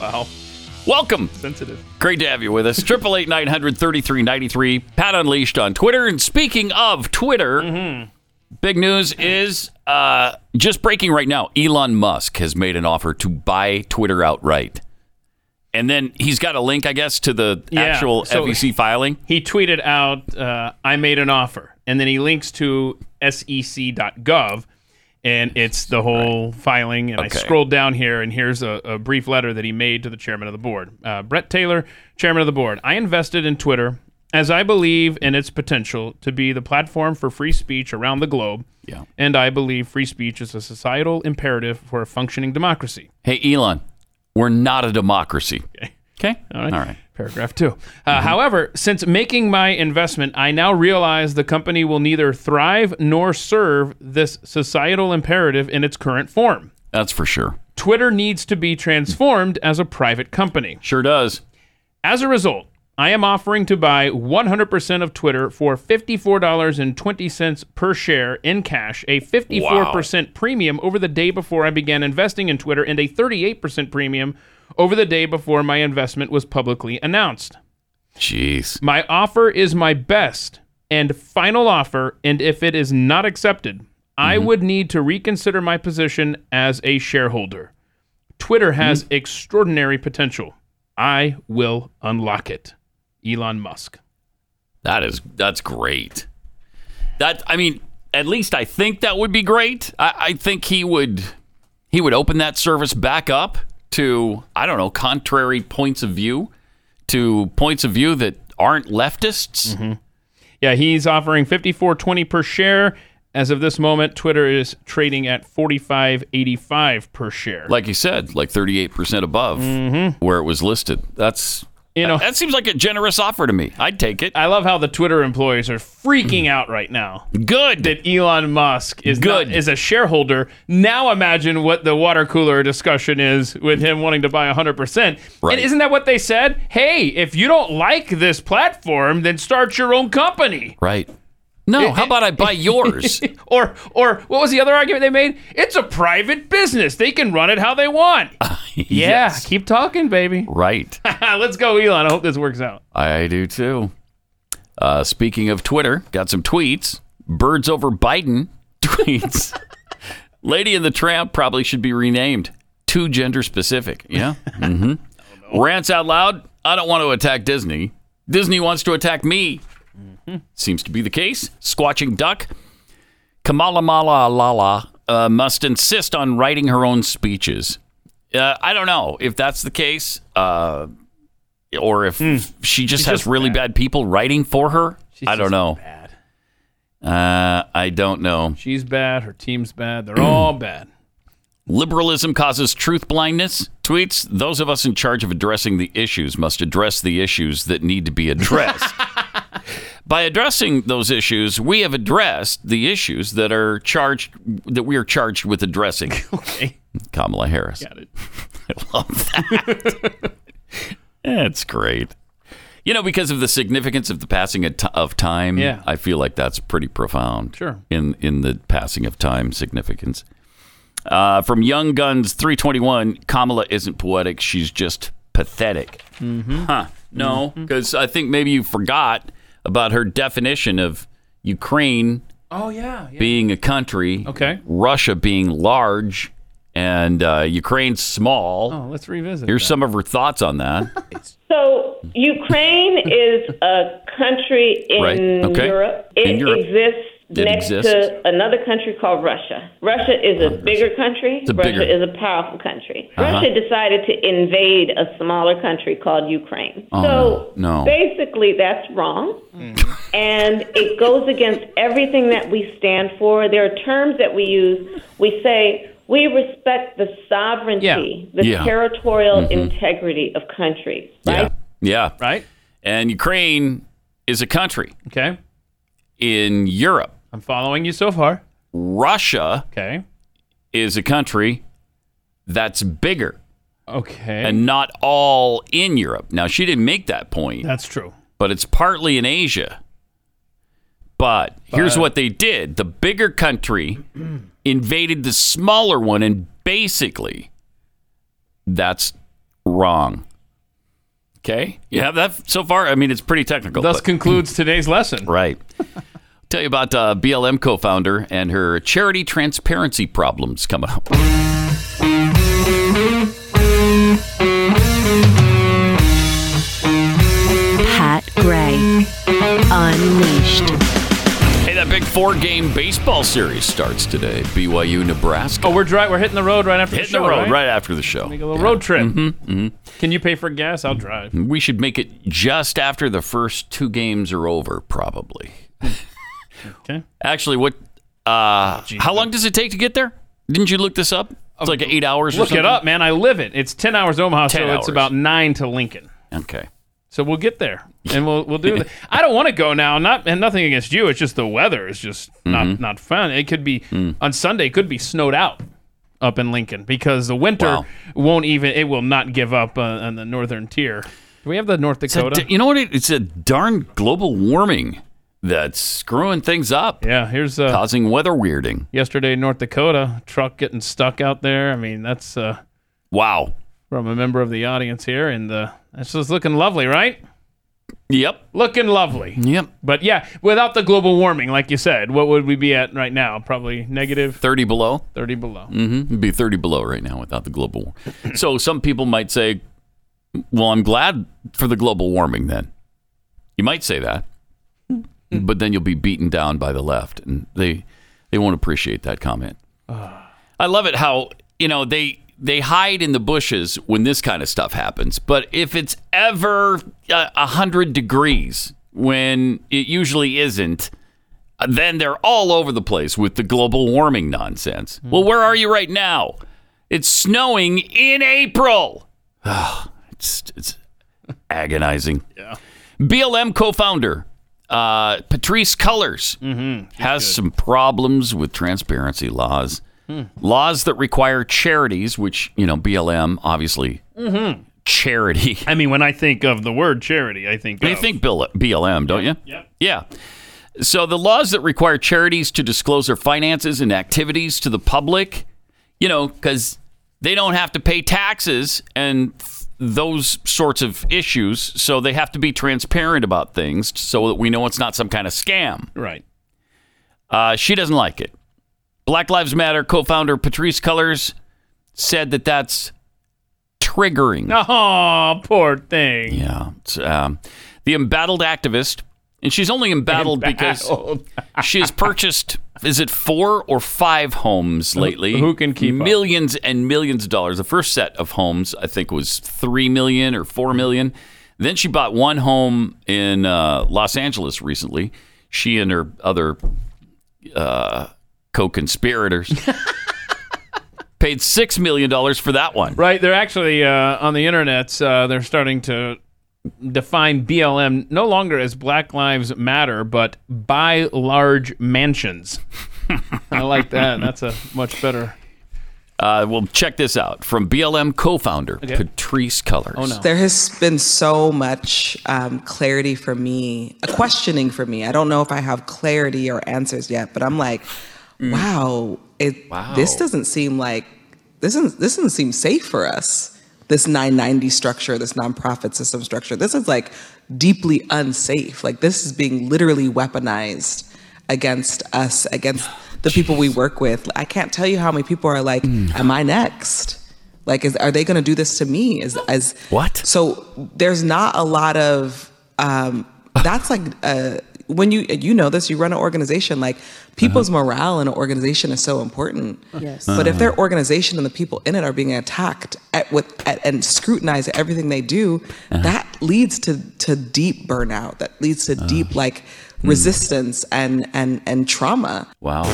Wow. Welcome. Sensitive. Great to have you with us. [LAUGHS] Triple eight nine hundred thirty three ninety three. Pat Unleashed on Twitter. And speaking of Twitter, big news is uh, just breaking right now. Elon Musk has made an offer to buy Twitter outright, and then he's got a link, I guess, to the Yeah, actual so- SEC filing. He tweeted out, uh, I made an offer. And then he links to sec.gov. And it's the whole filing. And I scrolled down here, and here's a, a brief letter that he made to the chairman of the board. Uh, Bret Taylor, chairman of the board. I invested in Twitter as I believe in its potential to be the platform for free speech around the globe. Yeah. And I believe free speech is a societal imperative for a functioning democracy. Hey, Elon, we're not a democracy. Okay. All right. All right. Paragraph two. Uh, However, since making my investment, I now realize the company will neither thrive nor serve this societal imperative in its current form. That's for sure. Twitter needs to be transformed as a private company. Sure does. As a result, I am offering to buy 100% of Twitter for $54.20 per share in cash, a 54% premium over the day before I began investing in Twitter, and a 38% premium over the day before my investment was publicly announced. Jeez. My offer is my best and final offer, and if it is not accepted, I mm-hmm. would need to reconsider my position as a shareholder. Twitter has mm-hmm. extraordinary potential. I will unlock it. Elon Musk. That is that's great. That I mean, at least I think that would be great. I, I think he would he would open that service back up to I don't know contrary points of view, to points of view that aren't leftists. Mm-hmm. Yeah, he's offering 54.20 per share. As of this moment, Twitter is trading at 45.85 per share. Like you said, like thirty eight percent above mm-hmm. where it was listed. That's You know- that seems like a generous offer to me. I'd take it. I love how the Twitter employees are freaking out right now. Good. That Elon Musk is Good. not, is a shareholder. Now imagine what the water cooler discussion is with him wanting to buy 100%. Right. And isn't that what they said? Hey, if you don't like this platform, then start your own company. Right. No, how about I buy [LAUGHS] yours? [LAUGHS] or or what was the other argument they made? It's a private business. They can run it how they want. [LAUGHS] yeah, Yes. keep talking, baby. right. Let's go, Elon. I hope this works out. I do too. Uh, speaking of Twitter, got some tweets. Birds over Biden tweets. Lady and the Tramp probably should be renamed. Too gender specific. Yeah. hmm Rants out loud. I don't want to attack Disney. Disney wants to attack me. Seems to be the case. Squatching Duck. Kamala Mala Lala uh, must insist on writing her own speeches. Uh, I don't know if that's the case, uh, or if she just She's has just really bad. bad. people writing for her. She's I don't know. Bad. Uh, I don't know. She's bad. Her team's bad. They're all [CLEARS THROAT] bad. Liberalism causes truth blindness. Tweets those of us in charge of addressing the issues must address the issues that need to be addressed. [LAUGHS] By addressing those issues, we have addressed the issues that are charged that we are charged with addressing. [LAUGHS] Okay. Kamala Harris. Got it. [LAUGHS] I love that. [LAUGHS] That's great. You know, because of the significance of the passing of, time, Yeah. I feel like that's pretty profound. Sure. In in the passing of time significance. Uh, from Young Guns 321, Kamala isn't poetic. She's just pathetic. Mm-hmm. Huh. No, because I think maybe you forgot about her definition of Ukraine Oh yeah. yeah. being a country, Okay. Russia being large, and uh, Ukraine small. Oh, let's revisit. Here's that. some of her thoughts on that. [LAUGHS] So Ukraine is a country in Right, okay. Europe. It In Europe. exists It next exists. to another country called Russia. Russia is a bigger country. A Russia bigger- is a powerful country. Uh-huh. Russia decided to invade a smaller country called Ukraine. Oh, so no. No. basically, that's wrong. And it goes against everything that we stand for. There are terms that we use. We say we respect the sovereignty, the Yeah. territorial Mhm. integrity of countries. Yeah. Yeah. Right. And Ukraine is a country. Okay. In Europe. I'm following you so far. Russia. Okay. Is a country that's bigger. Okay. And not all in Europe. Now she didn't make that point. That's true. But it's partly in Asia. But, here's But- what they did. The bigger country [CLEARS THROAT] invaded the smaller one and basically that's wrong. Okay? You have that so far? I mean, it's pretty technical. Thus but- concludes today's lesson. [LAUGHS] Right. Tell you about uh, BLM co founder and her charity transparency problems coming up. Pat Gray Unleashed. Hey, that big four game baseball series starts today. BYU, Nebraska. Oh, we're dry. We're hitting the road right after Hitting the show, Hitting the road right? right after the show. Make a little road trip. Mm-hmm, Can you pay for gas? I'll drive. We should make it just after the first two games are over, probably. [LAUGHS] Okay. Actually, what? Uh, how long does it take to get there? Didn't you look this up? It's like eight hours. or Look it up, man. I live it. It's ten hours Omaha, 10 so hours. it's about nine to Lincoln. Okay. So we'll get there, [LAUGHS] and we'll we'll do it. I don't want to go now. Not and nothing against you. It's just the weather is just not Mm-hmm. not fun. It could be Mm. on Sunday. It could be snowed out up in Lincoln because the winter won't even. It will not give up uh, on the northern tier. Do we have the North It's a Dakota? you know what? It, it's a darn global warming that's screwing things up. Yeah, here's uh, causing weather weirding. yesterday North Dakota, truck getting stuck out there. I mean, that's uh, wow. From a member of the audience here, and uh, that's just looking lovely, right? Yep. Looking lovely. Yep. But yeah, without the global warming, like you said, what would we be at right now? Probably negative 30 below? 30 below. Mm-hmm. It'd be 30 below right now without the global warming. so some people might say, well, I'm glad for the global warming then. You might say that. But then you'll be beaten down by the left, and they they won't appreciate that comment. I love it how you know they they hide in the bushes when this kind of stuff happens. But if it's ever a a hundred degrees when it usually isn't, uh, then they're all over the place with the global warming nonsense. Well, where are you right now? It's snowing in April. [SIGHS] it's it's [LAUGHS] agonizing. Yeah. BLM co-founder uh, Patrisse Cullors has some problems with transparency laws. Hmm. Laws that require charities, which you know BLM obviously Mm-hmm. charity. I mean, when I think of the word charity, I think You of- think BLM, don't you? Yep. Yeah. So the laws that require charities to disclose their finances and activities to the public, you know, because they don't have to pay taxes and those sorts of issues, so they have to be transparent about things so that we know it's not some kind of scam. Right. Uh, she doesn't like it. Black Lives Matter co-founder Patrisse Cullors said that that's triggering. Oh, poor thing. Yeah. Um, the embattled activist, and she's only embattled, Embattled. because she has purchased, is it four or five homes lately? who can keep up? Millions and millions of dollars. The first set of homes, I think, was three million or four million. Then she bought one home in uh, Los Angeles recently. She and her other uh, co-conspirators [LAUGHS] paid six million dollars for that one. Right. They're actually uh, on the internet. Uh, they're starting to define BLM no longer as Black Lives Matter, but buy large mansions. [LAUGHS] I like that. That's a much better. Uh, well, check this out from BLM co-founder Okay. Patrisse Cullors. Oh no. There has been so much um, clarity for me, a questioning for me. I don't know if I have clarity or answers yet, but I'm like, wow, it, Wow. this doesn't seem like this doesn't this doesn't seem safe for us. This 990 structure, this nonprofit system structure, this is like deeply unsafe. Like this is being literally weaponized against us, against the people we work with. I can't tell you how many people are like, "Am I next?" Like, is are they going to do this to me? Is as what? So there's not a lot of. Um, [LAUGHS] that's like uh, when you you know this, you run an organization like uh-huh. people's morale in an organization is so important. Yes. But if uh-huh. their organization and the people in it are being attacked at with at, and scrutinized at everything they do, uh-huh. that leads to to deep burnout. That leads to deep like hmm. resistance and and and trauma. Wow.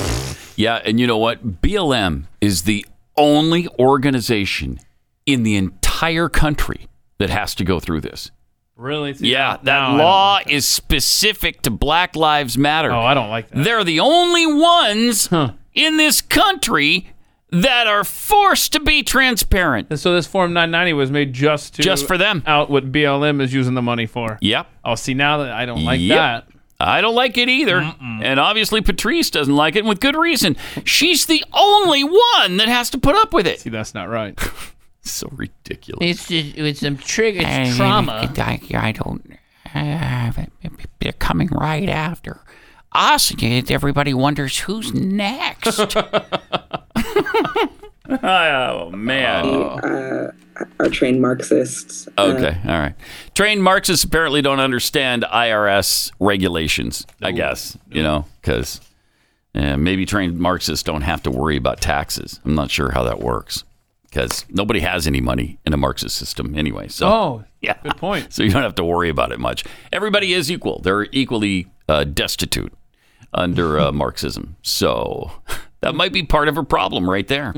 Yeah, and you know what? BLM is the only organization in the entire country that has to go through this. Really? See, Yeah, that now law like is specific to Black Lives Matter. Oh, I don't like that. They're the only ones in this country that are forced to be transparent. And so this Form 990 was made just to Just for them. out what BLM is using the money for. Yep. Oh, see now that I don't like Yep. that. I don't like it either. And obviously Patrisse doesn't like it and with good reason. She's the only one that has to put up with it. See, that's not right. [LAUGHS] so ridiculous. It's just, it's some trigger. It's I- trauma. I, I don't. Uh, they're coming right after us. Everybody wonders who's next. [LAUGHS] [LAUGHS] oh man. uh, are trained Marxists. Uh, Okay, all right. Trained Marxists apparently don't understand IRS regulations, I guess, you know, because maybe trained Marxists don't have to worry about taxes. I'm not sure how that works because nobody has any money in a Marxist system anyway. So, oh, [LAUGHS] yeah. Good point. So you don't have to worry about it much. Everybody is equal. They're equally uh, destitute under uh, [LAUGHS] Marxism. So [LAUGHS] that might be part of a problem right there.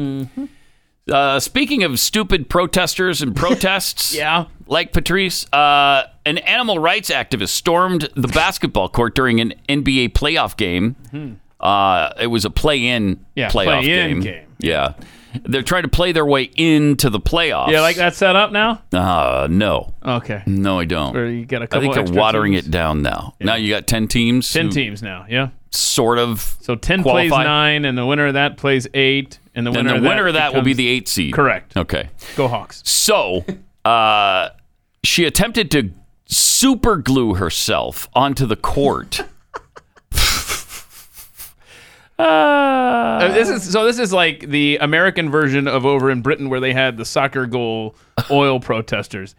Uh, speaking of stupid protesters and protests, yeah, like Patrisse, uh, an animal rights activist stormed the basketball court during an NBA playoff game. Hmm. Uh, it was a play-in Yeah, playoff play-in game. game. Yeah, they're trying to play their way into the playoffs. Yeah, like that set up now? Uh, no. Okay. No, I don't. Or you got a I couple think they're extra watering teams? it down now. Now you got ten teams. 10 who teams now, yeah. Sort of. So 10 plays qualify. 9, and the winner of that plays 8, and the And winner, the of, that winner of that will be becomes- the eight seed. Correct. Okay. Go Hawks. So, uh, she attempted to super glue herself onto the court. [LAUGHS] Uh, this is so. This is like the American version of over in Britain, where they had the soccer goal [LAUGHS] oil protesters.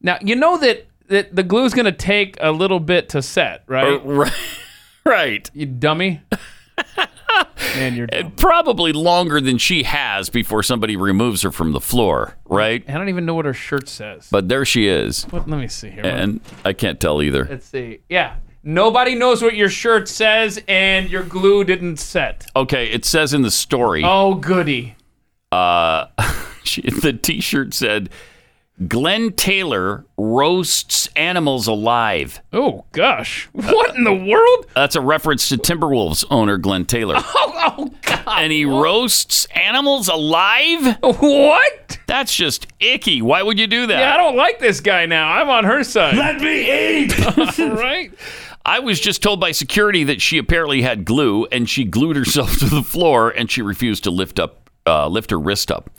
Now you know that that the glue's going to take a little bit to set, right? Right. [LAUGHS] Right. You dummy. [LAUGHS] Man, you're dumb. Probably longer than she has before somebody removes her from the floor, right? I don't even know what her shirt says. But there she is. What? Let me see here. And I can't tell either. Let's see. Yeah. Nobody knows what your shirt says, and your glue didn't set. Okay, it says in the story. Oh, goody. Uh, [LAUGHS] the T-shirt said, "Glen Taylor roasts animals alive." Oh gosh, what in the world? That's a reference to Timberwolves owner Glen Taylor. [LAUGHS] Oh, oh God. and he roasts animals alive? What? That's just icky. Why would you do that? Yeah, I don't like this guy now. I'm on her side. Let me eat. [LAUGHS] right? I was just told by security that she apparently had glue and she glued herself [LAUGHS] to the floor and she refused to lift up, uh, lift her wrist up.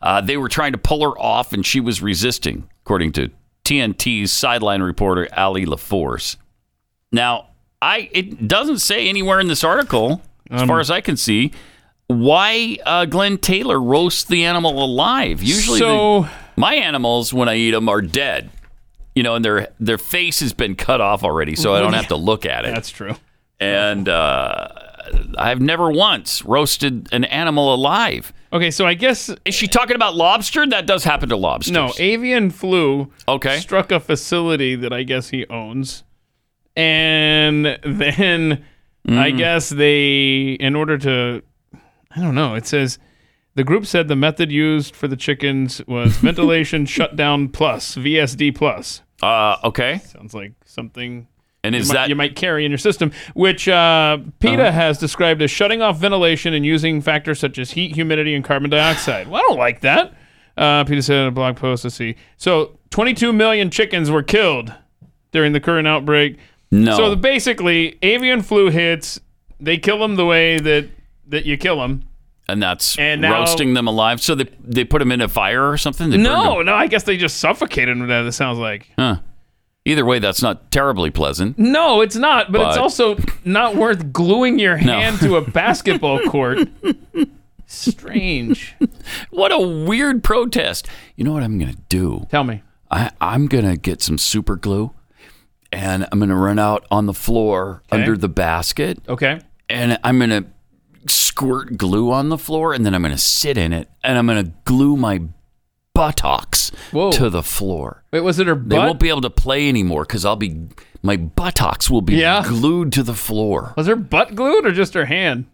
Uh, they were trying to pull her off and she was resisting, according to TNT's sideline reporter Allie LaForce. Now, I it doesn't say anywhere in this article, as far as I can see, why uh, Glen Taylor roasts the animal alive. Usually, So- the- my animals when I eat them are dead. You know, and their their face has been cut off already, so I don't have to [LAUGHS] look at it. That's true. And uh, I've never once roasted an animal alive. Okay, so I guess is she talking about lobster? That does happen to lobsters. No, avian flu okay. struck a facility that I guess he owns. And then I Mm. guess they, in order to, I don't know, it says the group said the method used for the chickens was [LAUGHS] ventilation shutdown plus, VSD plus. Uh, okay. Sounds like something. And you is might, that you might carry in your system, which uh, PETA Uh-huh. has described as shutting off ventilation and using factors such as heat, humidity, and carbon dioxide. Well, I don't like that. Uh, PETA said in a blog post. Let's see. So, 22 million chickens were killed during the current outbreak. No. So the, basically, avian flu hits. They kill them the way that that you kill them. And that's And now- roasting them alive? So they they put them in a fire or something? They No, no. I guess they just suffocated them. That it sounds like. Huh. Either way, that's not terribly pleasant. No, it's not. But, it's also not worth gluing your No. hand to a basketball [LAUGHS] court. Strange. What a weird protest. You know what I'm going to do? Tell me. I, I'm going to get some super glue and I'm going to run out on the floor Okay. under the basket. Okay. And I'm going to squirt glue on the floor and then I'm going to sit in it and I'm going to glue my buttocks Whoa. to the floor. Wait, was it her They butt? won't be able to play anymore because I'll be my buttocks will be Yeah. glued to the floor. Was her butt glued or just her hand?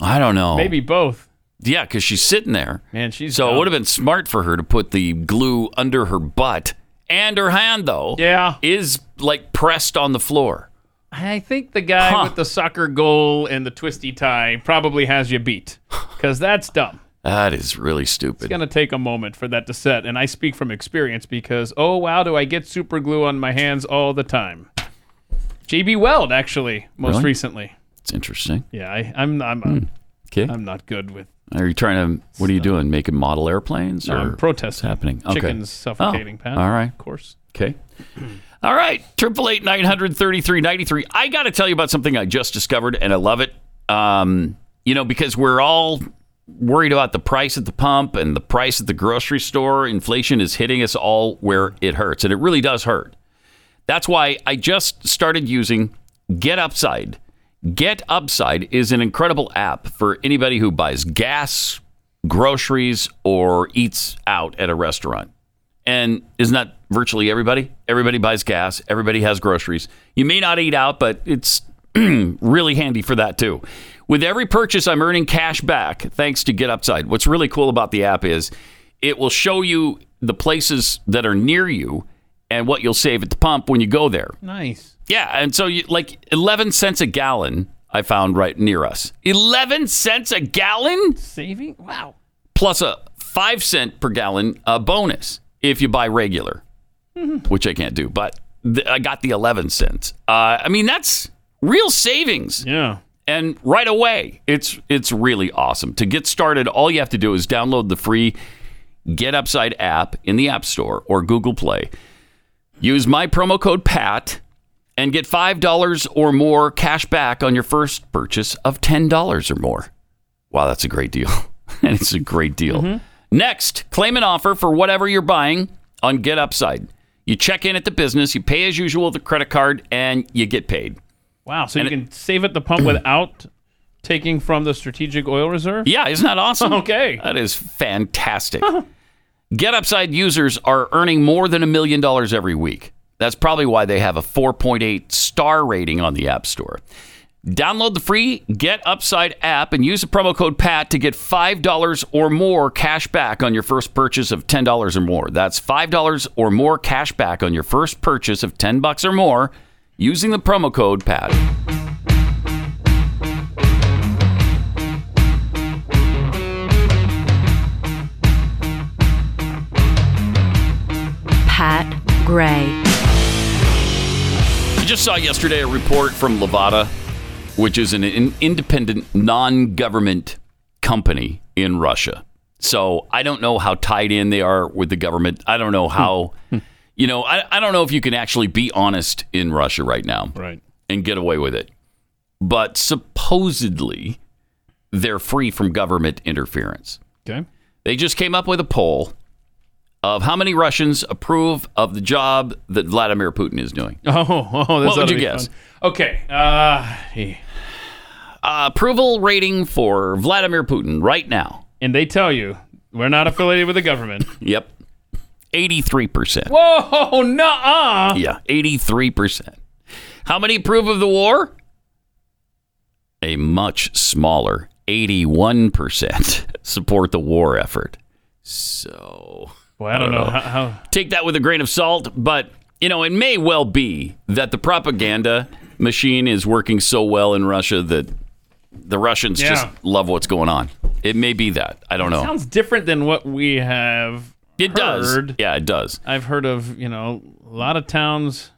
I don't know. Maybe both. Yeah, because she's sitting there. Man, she's so it dumb. would have been smart for her to put the glue under her butt and her hand though. Yeah. is like pressed on the floor. I think the guy Huh. with the soccer goal and the twisty tie probably has you beat because that's dumb. That is really stupid. It's going to take a moment for that to set. And I speak from experience because, oh, wow, do I get super glue on my hands all the time. JB Weld, actually, most Really? recently. It's interesting. Yeah, I, I'm, I'm, uh, Okay. I'm not good with Are you trying to? What are you doing? Making model airplanes? No, or I'm protesting. What's happening? Okay. chickens suffocating, Oh, Pat. All right. Of course. Okay. All right. Triple eight nine hundred thirty three ninety three. I got to tell you about something I just discovered, and I love it. Um, you know, because we're all worried about the price at the pump and the price at the grocery store. Inflation is hitting us all where it hurts, and it really does hurt. That's why I just started using Get Upside. Get Upside is an incredible app for anybody who buys gas, groceries, or eats out at a restaurant. And isn't that virtually everybody? Everybody buys gas, everybody has groceries. You may not eat out, but it's [CLEARS THROAT] really handy for that too. With every purchase, I'm earning cash back thanks to Get Upside. What's really cool about the app is it will show you the places that are near you and what you'll save at the pump when you go there. Nice. Yeah, and so you like 11 cents a gallon I found right near us. 11 cents a gallon Saving? Wow. plus a 5 cent per gallon uh, bonus if you buy regular, which I can't do, but th- I got the 11 cents. Uh, I mean, that's real savings. Yeah. And right away, it's it's really awesome. To get started, all you have to do is download the free Get Upside app in the App Store or Google Play. Use my promo code PAT and get $5 or more cash back on your first purchase of $10 or more. Wow, that's a great deal. [LAUGHS] and it's a great deal. Next, claim an offer for whatever you're buying on Get Upside. You check in at the business, you pay as usual with a credit card, and you get paid. Wow. So And you can save at the pump without taking from the strategic oil reserve? Yeah, isn't that awesome? [LAUGHS] Okay. That is fantastic. Get Upside users are earning more than a million dollars every week. That's probably why they have a 4.8 star rating on the App Store. Download the free Get Upside app and use the promo code PAT to get $5 or more cash back on your first purchase of $10 or more. That's $5 or more cash back on your first purchase of 10 bucks or more using the promo code PAT. Pat Gray. I just saw yesterday a report from Levada, which is an in- independent, non government company in Russia. So I don't know how tied in they are with the government. I don't know how, you know, I, I don't know if you can actually be honest in Russia right now Right. and get away with it. But supposedly, they're free from government interference. Okay. They just came up with a poll of how many Russians approve of the job that Vladimir Putin is doing. [LAUGHS] Oh, oh What this would you guess? fun. Okay. Uh, hey. Uh, approval rating for Vladimir Putin right now. And they tell you we're not affiliated with the government. [LAUGHS] Yep. 83%. Whoa, nuh-uh. Yeah, 83%. How many approve of the war? A much smaller 81% [LAUGHS] support the war effort. So, Well, I don't know how, how take that with a grain of salt, but you know, it may well be that the propaganda machine is working so well in Russia that the Russians Yeah. just love what's going on. It may be that. I don't know. sounds different than what we have It does. Yeah, it does. I've heard of, you know, a lot of towns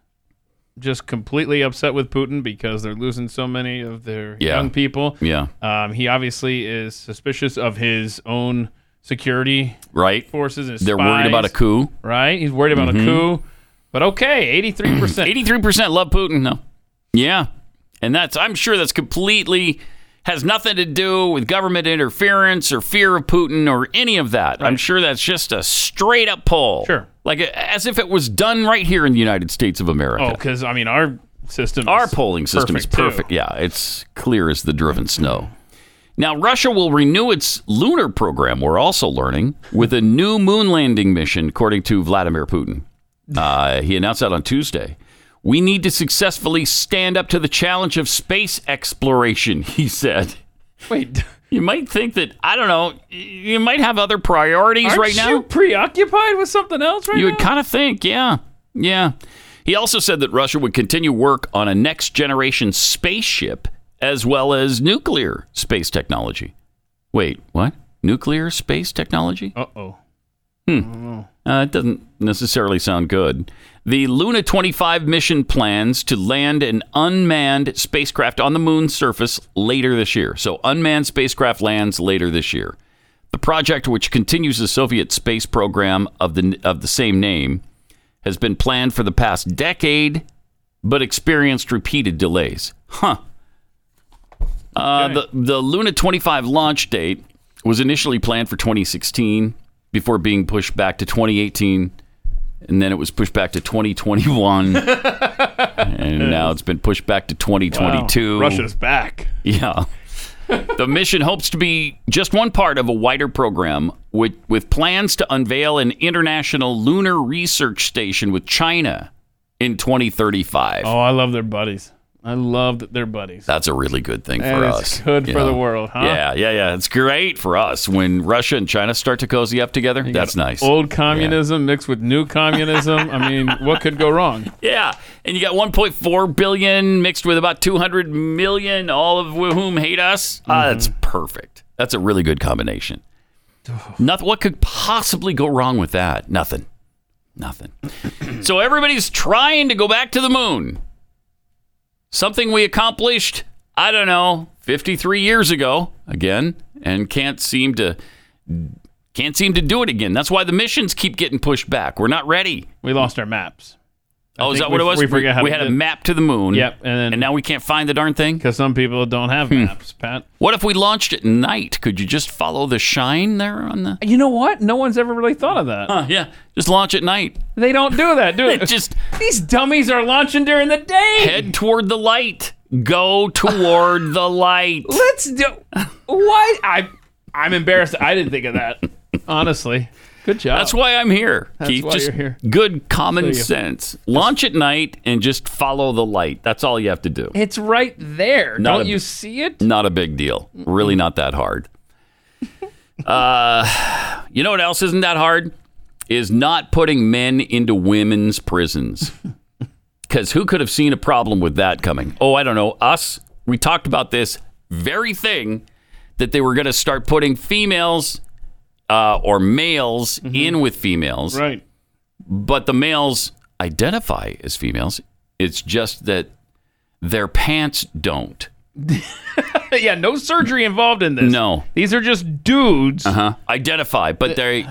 just completely upset with Putin because they're losing so many of their Yeah. young people. Yeah. Um, he obviously is suspicious of his own security Right? forces and They're worried about a coup. Right? He's worried about Mhm. a coup. But okay, 83%. 83% [CLEARS THROAT] love Putin. No. Yeah. And that's, I'm sure that's completely, has nothing to do with government interference or fear of Putin or any of that. I'm sure that's just a straight up poll. Sure. like as if it was done right here in the United States of America. Oh, because I mean our system. Our polling system is perfect, too. Yeah, it's clear as the driven snow. Now, Russia will renew its lunar program, we're also learning, with a new moon landing mission, according to Vladimir Putin. Uh, he announced that on Tuesday. We need to successfully stand up to the challenge of space exploration, [LAUGHS] he said. Wait, You might think that, I don't know, you might have other priorities aren't right now. you preoccupied with something else right You now? would kind of think, yeah. Yeah. He also said that Russia would continue work on a next generation spaceship as well as nuclear space technology. Wait, what? Nuclear space technology? Uh oh. Hmm. Uh, it doesn't necessarily sound good. The Luna 25 mission plans to land an unmanned spacecraft on the moon's surface later this year. So, unmanned spacecraft lands later this year. The project, which continues the Soviet space program of the of the same name, has been planned for the past decade, but experienced repeated delays. Huh. Uh, the the Luna 25 launch date was initially planned for 2016 before being pushed back to 2018 and then it was pushed back to 2021 [LAUGHS] and now it's been pushed back to 2022 Wow, Russia's back. yeah the mission hopes to be just one part of a wider program with, with plans to unveil an international lunar research station with China in 2035. Oh, I love their buddies. I love that they're buddies. That's a really good thing And for it's us. good you for the world, huh? Yeah, yeah, yeah. It's great for us when Russia and China start to cozy up together. That's nice. Old communism mixed with new communism. I mean, what could go wrong? [LAUGHS] Yeah, and you got 1.4 billion mixed with about 200 million, all of whom hate us. Ah, Mm-hmm. that's perfect. That's a really good combination. [SIGHS] Nothing. What could possibly go wrong with that? Nothing. Nothing. so everybody's trying to go back to the moon. Something we accomplished, I don't know, 53 years ago again, and can't seem to can't seem to do it again. That's why the missions keep getting pushed back. We're not ready. We lost our maps. Oh, is that what it was? we forget how we to had a map to the moon. Yep, and then now we can't find the darn thing. Because some people don't have Hmm. maps, Pat. What if we launched at night? Could you just follow the shine there on the? You know what? No one's ever really thought of that. Huh, yeah, just launch at night. They don't do that, do [LAUGHS] it? just these dummies are launching during the day. Head toward the light. Go toward the light. Let's do. Why? I I'm embarrassed. I didn't think of that. Honestly, good job. That's why I'm here, That's Keith. just here. good common sense. Launch at night and just follow the light. That's all you have to do. It's right there. Not don't a- you see it? Not a big deal. Really not that hard. [LAUGHS] Uh, you know what else isn't that hard? Is not putting men into women's prisons. [LAUGHS] Because who could have seen a problem with that coming? Oh, I don't know. Us. We talked about this very thing that they were going to start putting females uh, or males in with females. Right. But the males identify as females. It's just that their pants don't. [LAUGHS] yeah, no surgery involved in this. No. These are just dudes. Uh huh. Identify, but they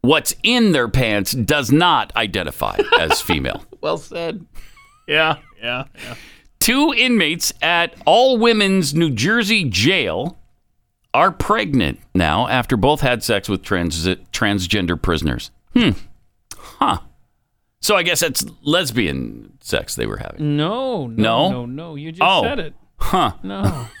what's in their pants does not identify as [LAUGHS] female. Well said. Yeah, yeah, yeah. Two inmates at all women's New Jersey jail are pregnant now after both had sex with trans- transgender prisoners. Hmm. Huh. So I guess that's lesbian sex they were having. No, no, No? no, no. You just Oh. said it. Huh. No. [LAUGHS]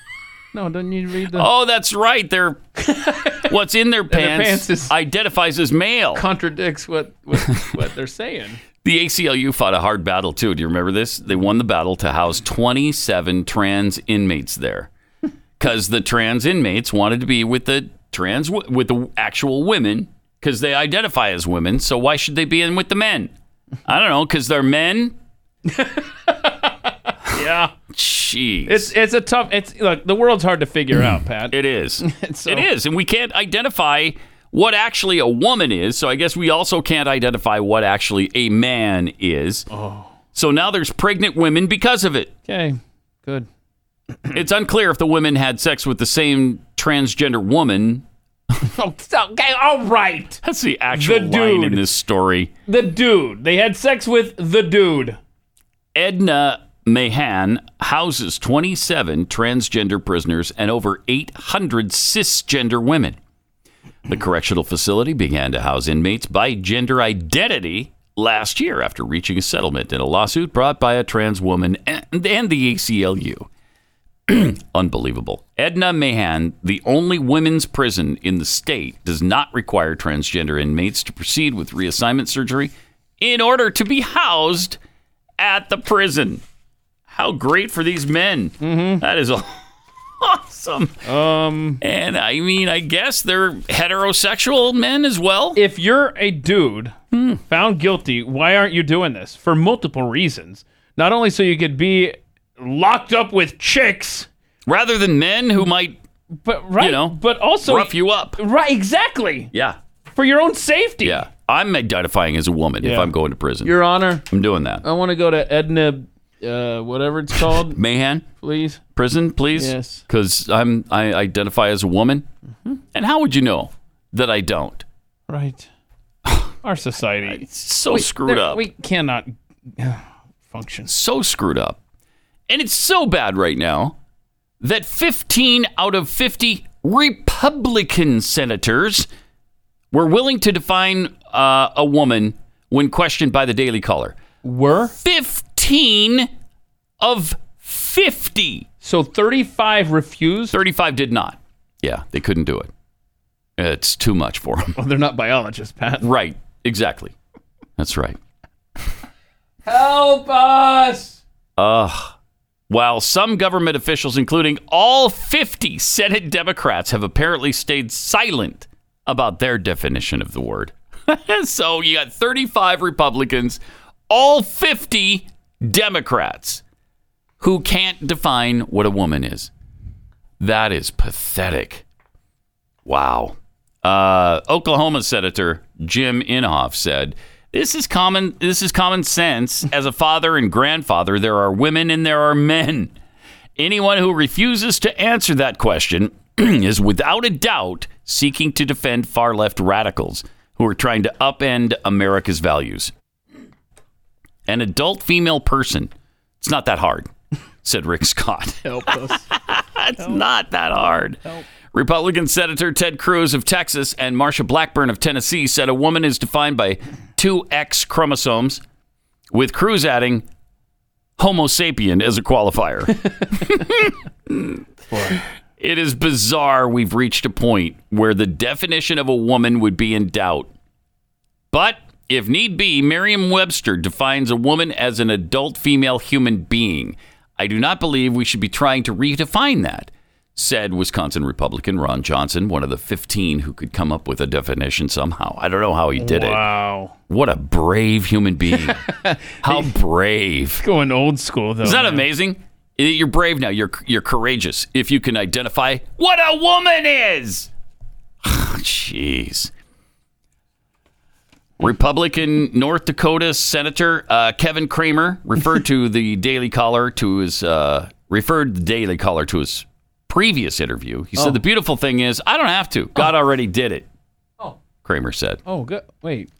No, don't you read the Oh, that's right. They're [LAUGHS] what's in their their pants, pants is- identifies as male. contradicts what what, [LAUGHS] what they're saying. The ACLU fought a hard battle too. Do you remember this? They won the battle to house 27 trans inmates there, because the trans inmates wanted to be with the trans with the actual women, because they identify as women. So why should they be in with the men? I don't know, because they're men. [LAUGHS] Yeah. Jeez, It's it's a tough it's look, the world's hard to figure out, Pat. it is. [LAUGHS] So- It is, and we can't identify what actually a woman is. So I guess we also can't identify what actually a man is. Oh. So now there's pregnant women because of it. Okay. Good. [CLEARS THROAT] It's unclear if the women had sex with the same transgender woman. [LAUGHS] Oh, okay, all right. That's the actual The line in this story. The dude. They had sex with the dude. Edna Mahan houses 27 transgender prisoners and over 800 cisgender women. The correctional facility began to house inmates by gender identity last year after reaching a settlement in a lawsuit brought by a trans woman and, and the ACLU. [CLEARS THROAT] Unbelievable. Edna Mahan, the only women's prison in the state, does not require transgender inmates to proceed with reassignment surgery in order to be housed at the prison. How great for these men. That is [LAUGHS] awesome. Um, and I mean, I guess they're heterosexual men as well. If you're a dude found guilty, why aren't you doing this? For multiple reasons. Not only so you could be locked up with chicks, rather than men who might, but right, you know, but also rough you up. Right, exactly. Yeah. For your own safety. Yeah. I'm identifying as a woman if I'm going to prison. Your Honor, I'm doing that. I want to go to Edna, uh, whatever it's called. [LAUGHS] Mahan, please. prison, please. Yes. Because I'm I identify as a woman. Mm-hmm. And how would you know that I don't? Right. [SIGHS] Our society. Is so We- screwed there- up. We cannot [SIGHS] function. So screwed up. And it's so bad right now that 15 out of 50 Republican senators were willing to define uh, a woman when questioned by the Daily Caller. Were? 15 of 50. So 35 refused? 35 did not. Yeah, they couldn't do it. It's too much for them. Well, they're not biologists, Pat. Right, exactly. That's right. Help us! Ugh. While some government officials, including all 50 Senate Democrats, have apparently stayed silent about their definition of the word. [LAUGHS] so you got 35 Republicans, all 50 Democrats who can't define what a woman is. That is pathetic. Wow. Uh, Oklahoma Senator Jim Inhofe said, "This is common. This is common sense. As a father and grandfather, there are women and there are men. Anyone who refuses to answer that question [CLEARS THROAT] is without a doubt seeking to defend far left radicals who are trying to upend America's values. An adult female person. It's not that hard," said Rick Scott. Help us. [LAUGHS] it's not that hard. Republican Senator Ted Cruz of Texas and Marsha Blackburn of Tennessee said a woman is defined by two X chromosomes, with Cruz adding Homo sapien as a qualifier. [LAUGHS] It is bizarre we've reached a point where the definition of a woman would be in doubt. But if need be, Merriam Webster defines a woman as an adult female human being. I do not believe we should be trying to redefine that, said Wisconsin Republican Ron Johnson, one of the 15 who could come up with a definition somehow. I don't know how he did it. Wow. What a brave human being. [LAUGHS] how brave. Going old school, though. Isn't that man. amazing? You're brave now. You're you're courageous if you can identify what a woman is. [SIGHS] Jeez. Republican North Dakota Senator uh, Kevin Cramer referred to the Daily Caller to his uh, referred the Daily Caller to his previous interview. He Oh. said the beautiful thing is I don't have to. God oh. already did it. Oh. Cramer said. Oh, good. Wait.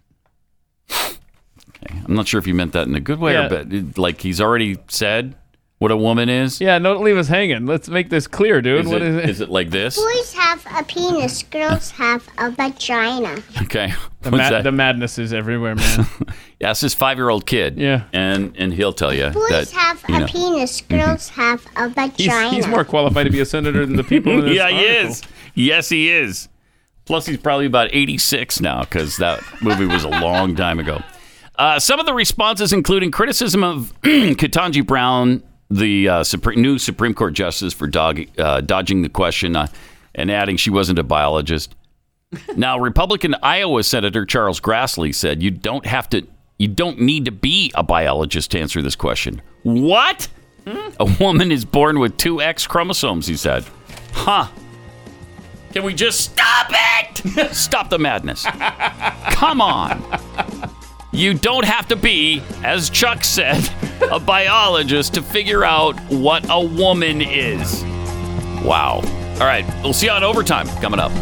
okay. I'm not sure if you meant that in a good way Yeah. or but like he's already said what a woman is. Yeah, don't leave us hanging. Let's make this clear, dude. Is what it- is it? is it like this? Boys have a penis, girls have a vagina. Okay. The, What's mad- that? the madness is everywhere, man. [LAUGHS] Yeah, it's his five-year-old kid. Yeah. and and he'll tell you Boys that have you a penis, girls have a he's, vagina. he's more qualified to be a senator than the people in [LAUGHS] this yeah, he is. Yes, he is. Plus, he's probably about 86 now because that movie was a long time ago. Uh, some of the responses, including criticism of [CLEARS THROAT] Ketanji Brown, the uh, Supreme, new Supreme Court justice, for dog, uh, dodging the question uh, and adding she wasn't a biologist. [LAUGHS] Now, Republican Iowa Senator Charles Grassley said you don't have to, you don't need to be a biologist to answer this question. What? A woman is born with two X chromosomes, he said. Huh. Can we just stop it? [LAUGHS] stop the madness. Come on. You don't have to be, as Chuck said, a biologist to figure out what a woman is. Wow. All right, we'll see you on overtime coming up.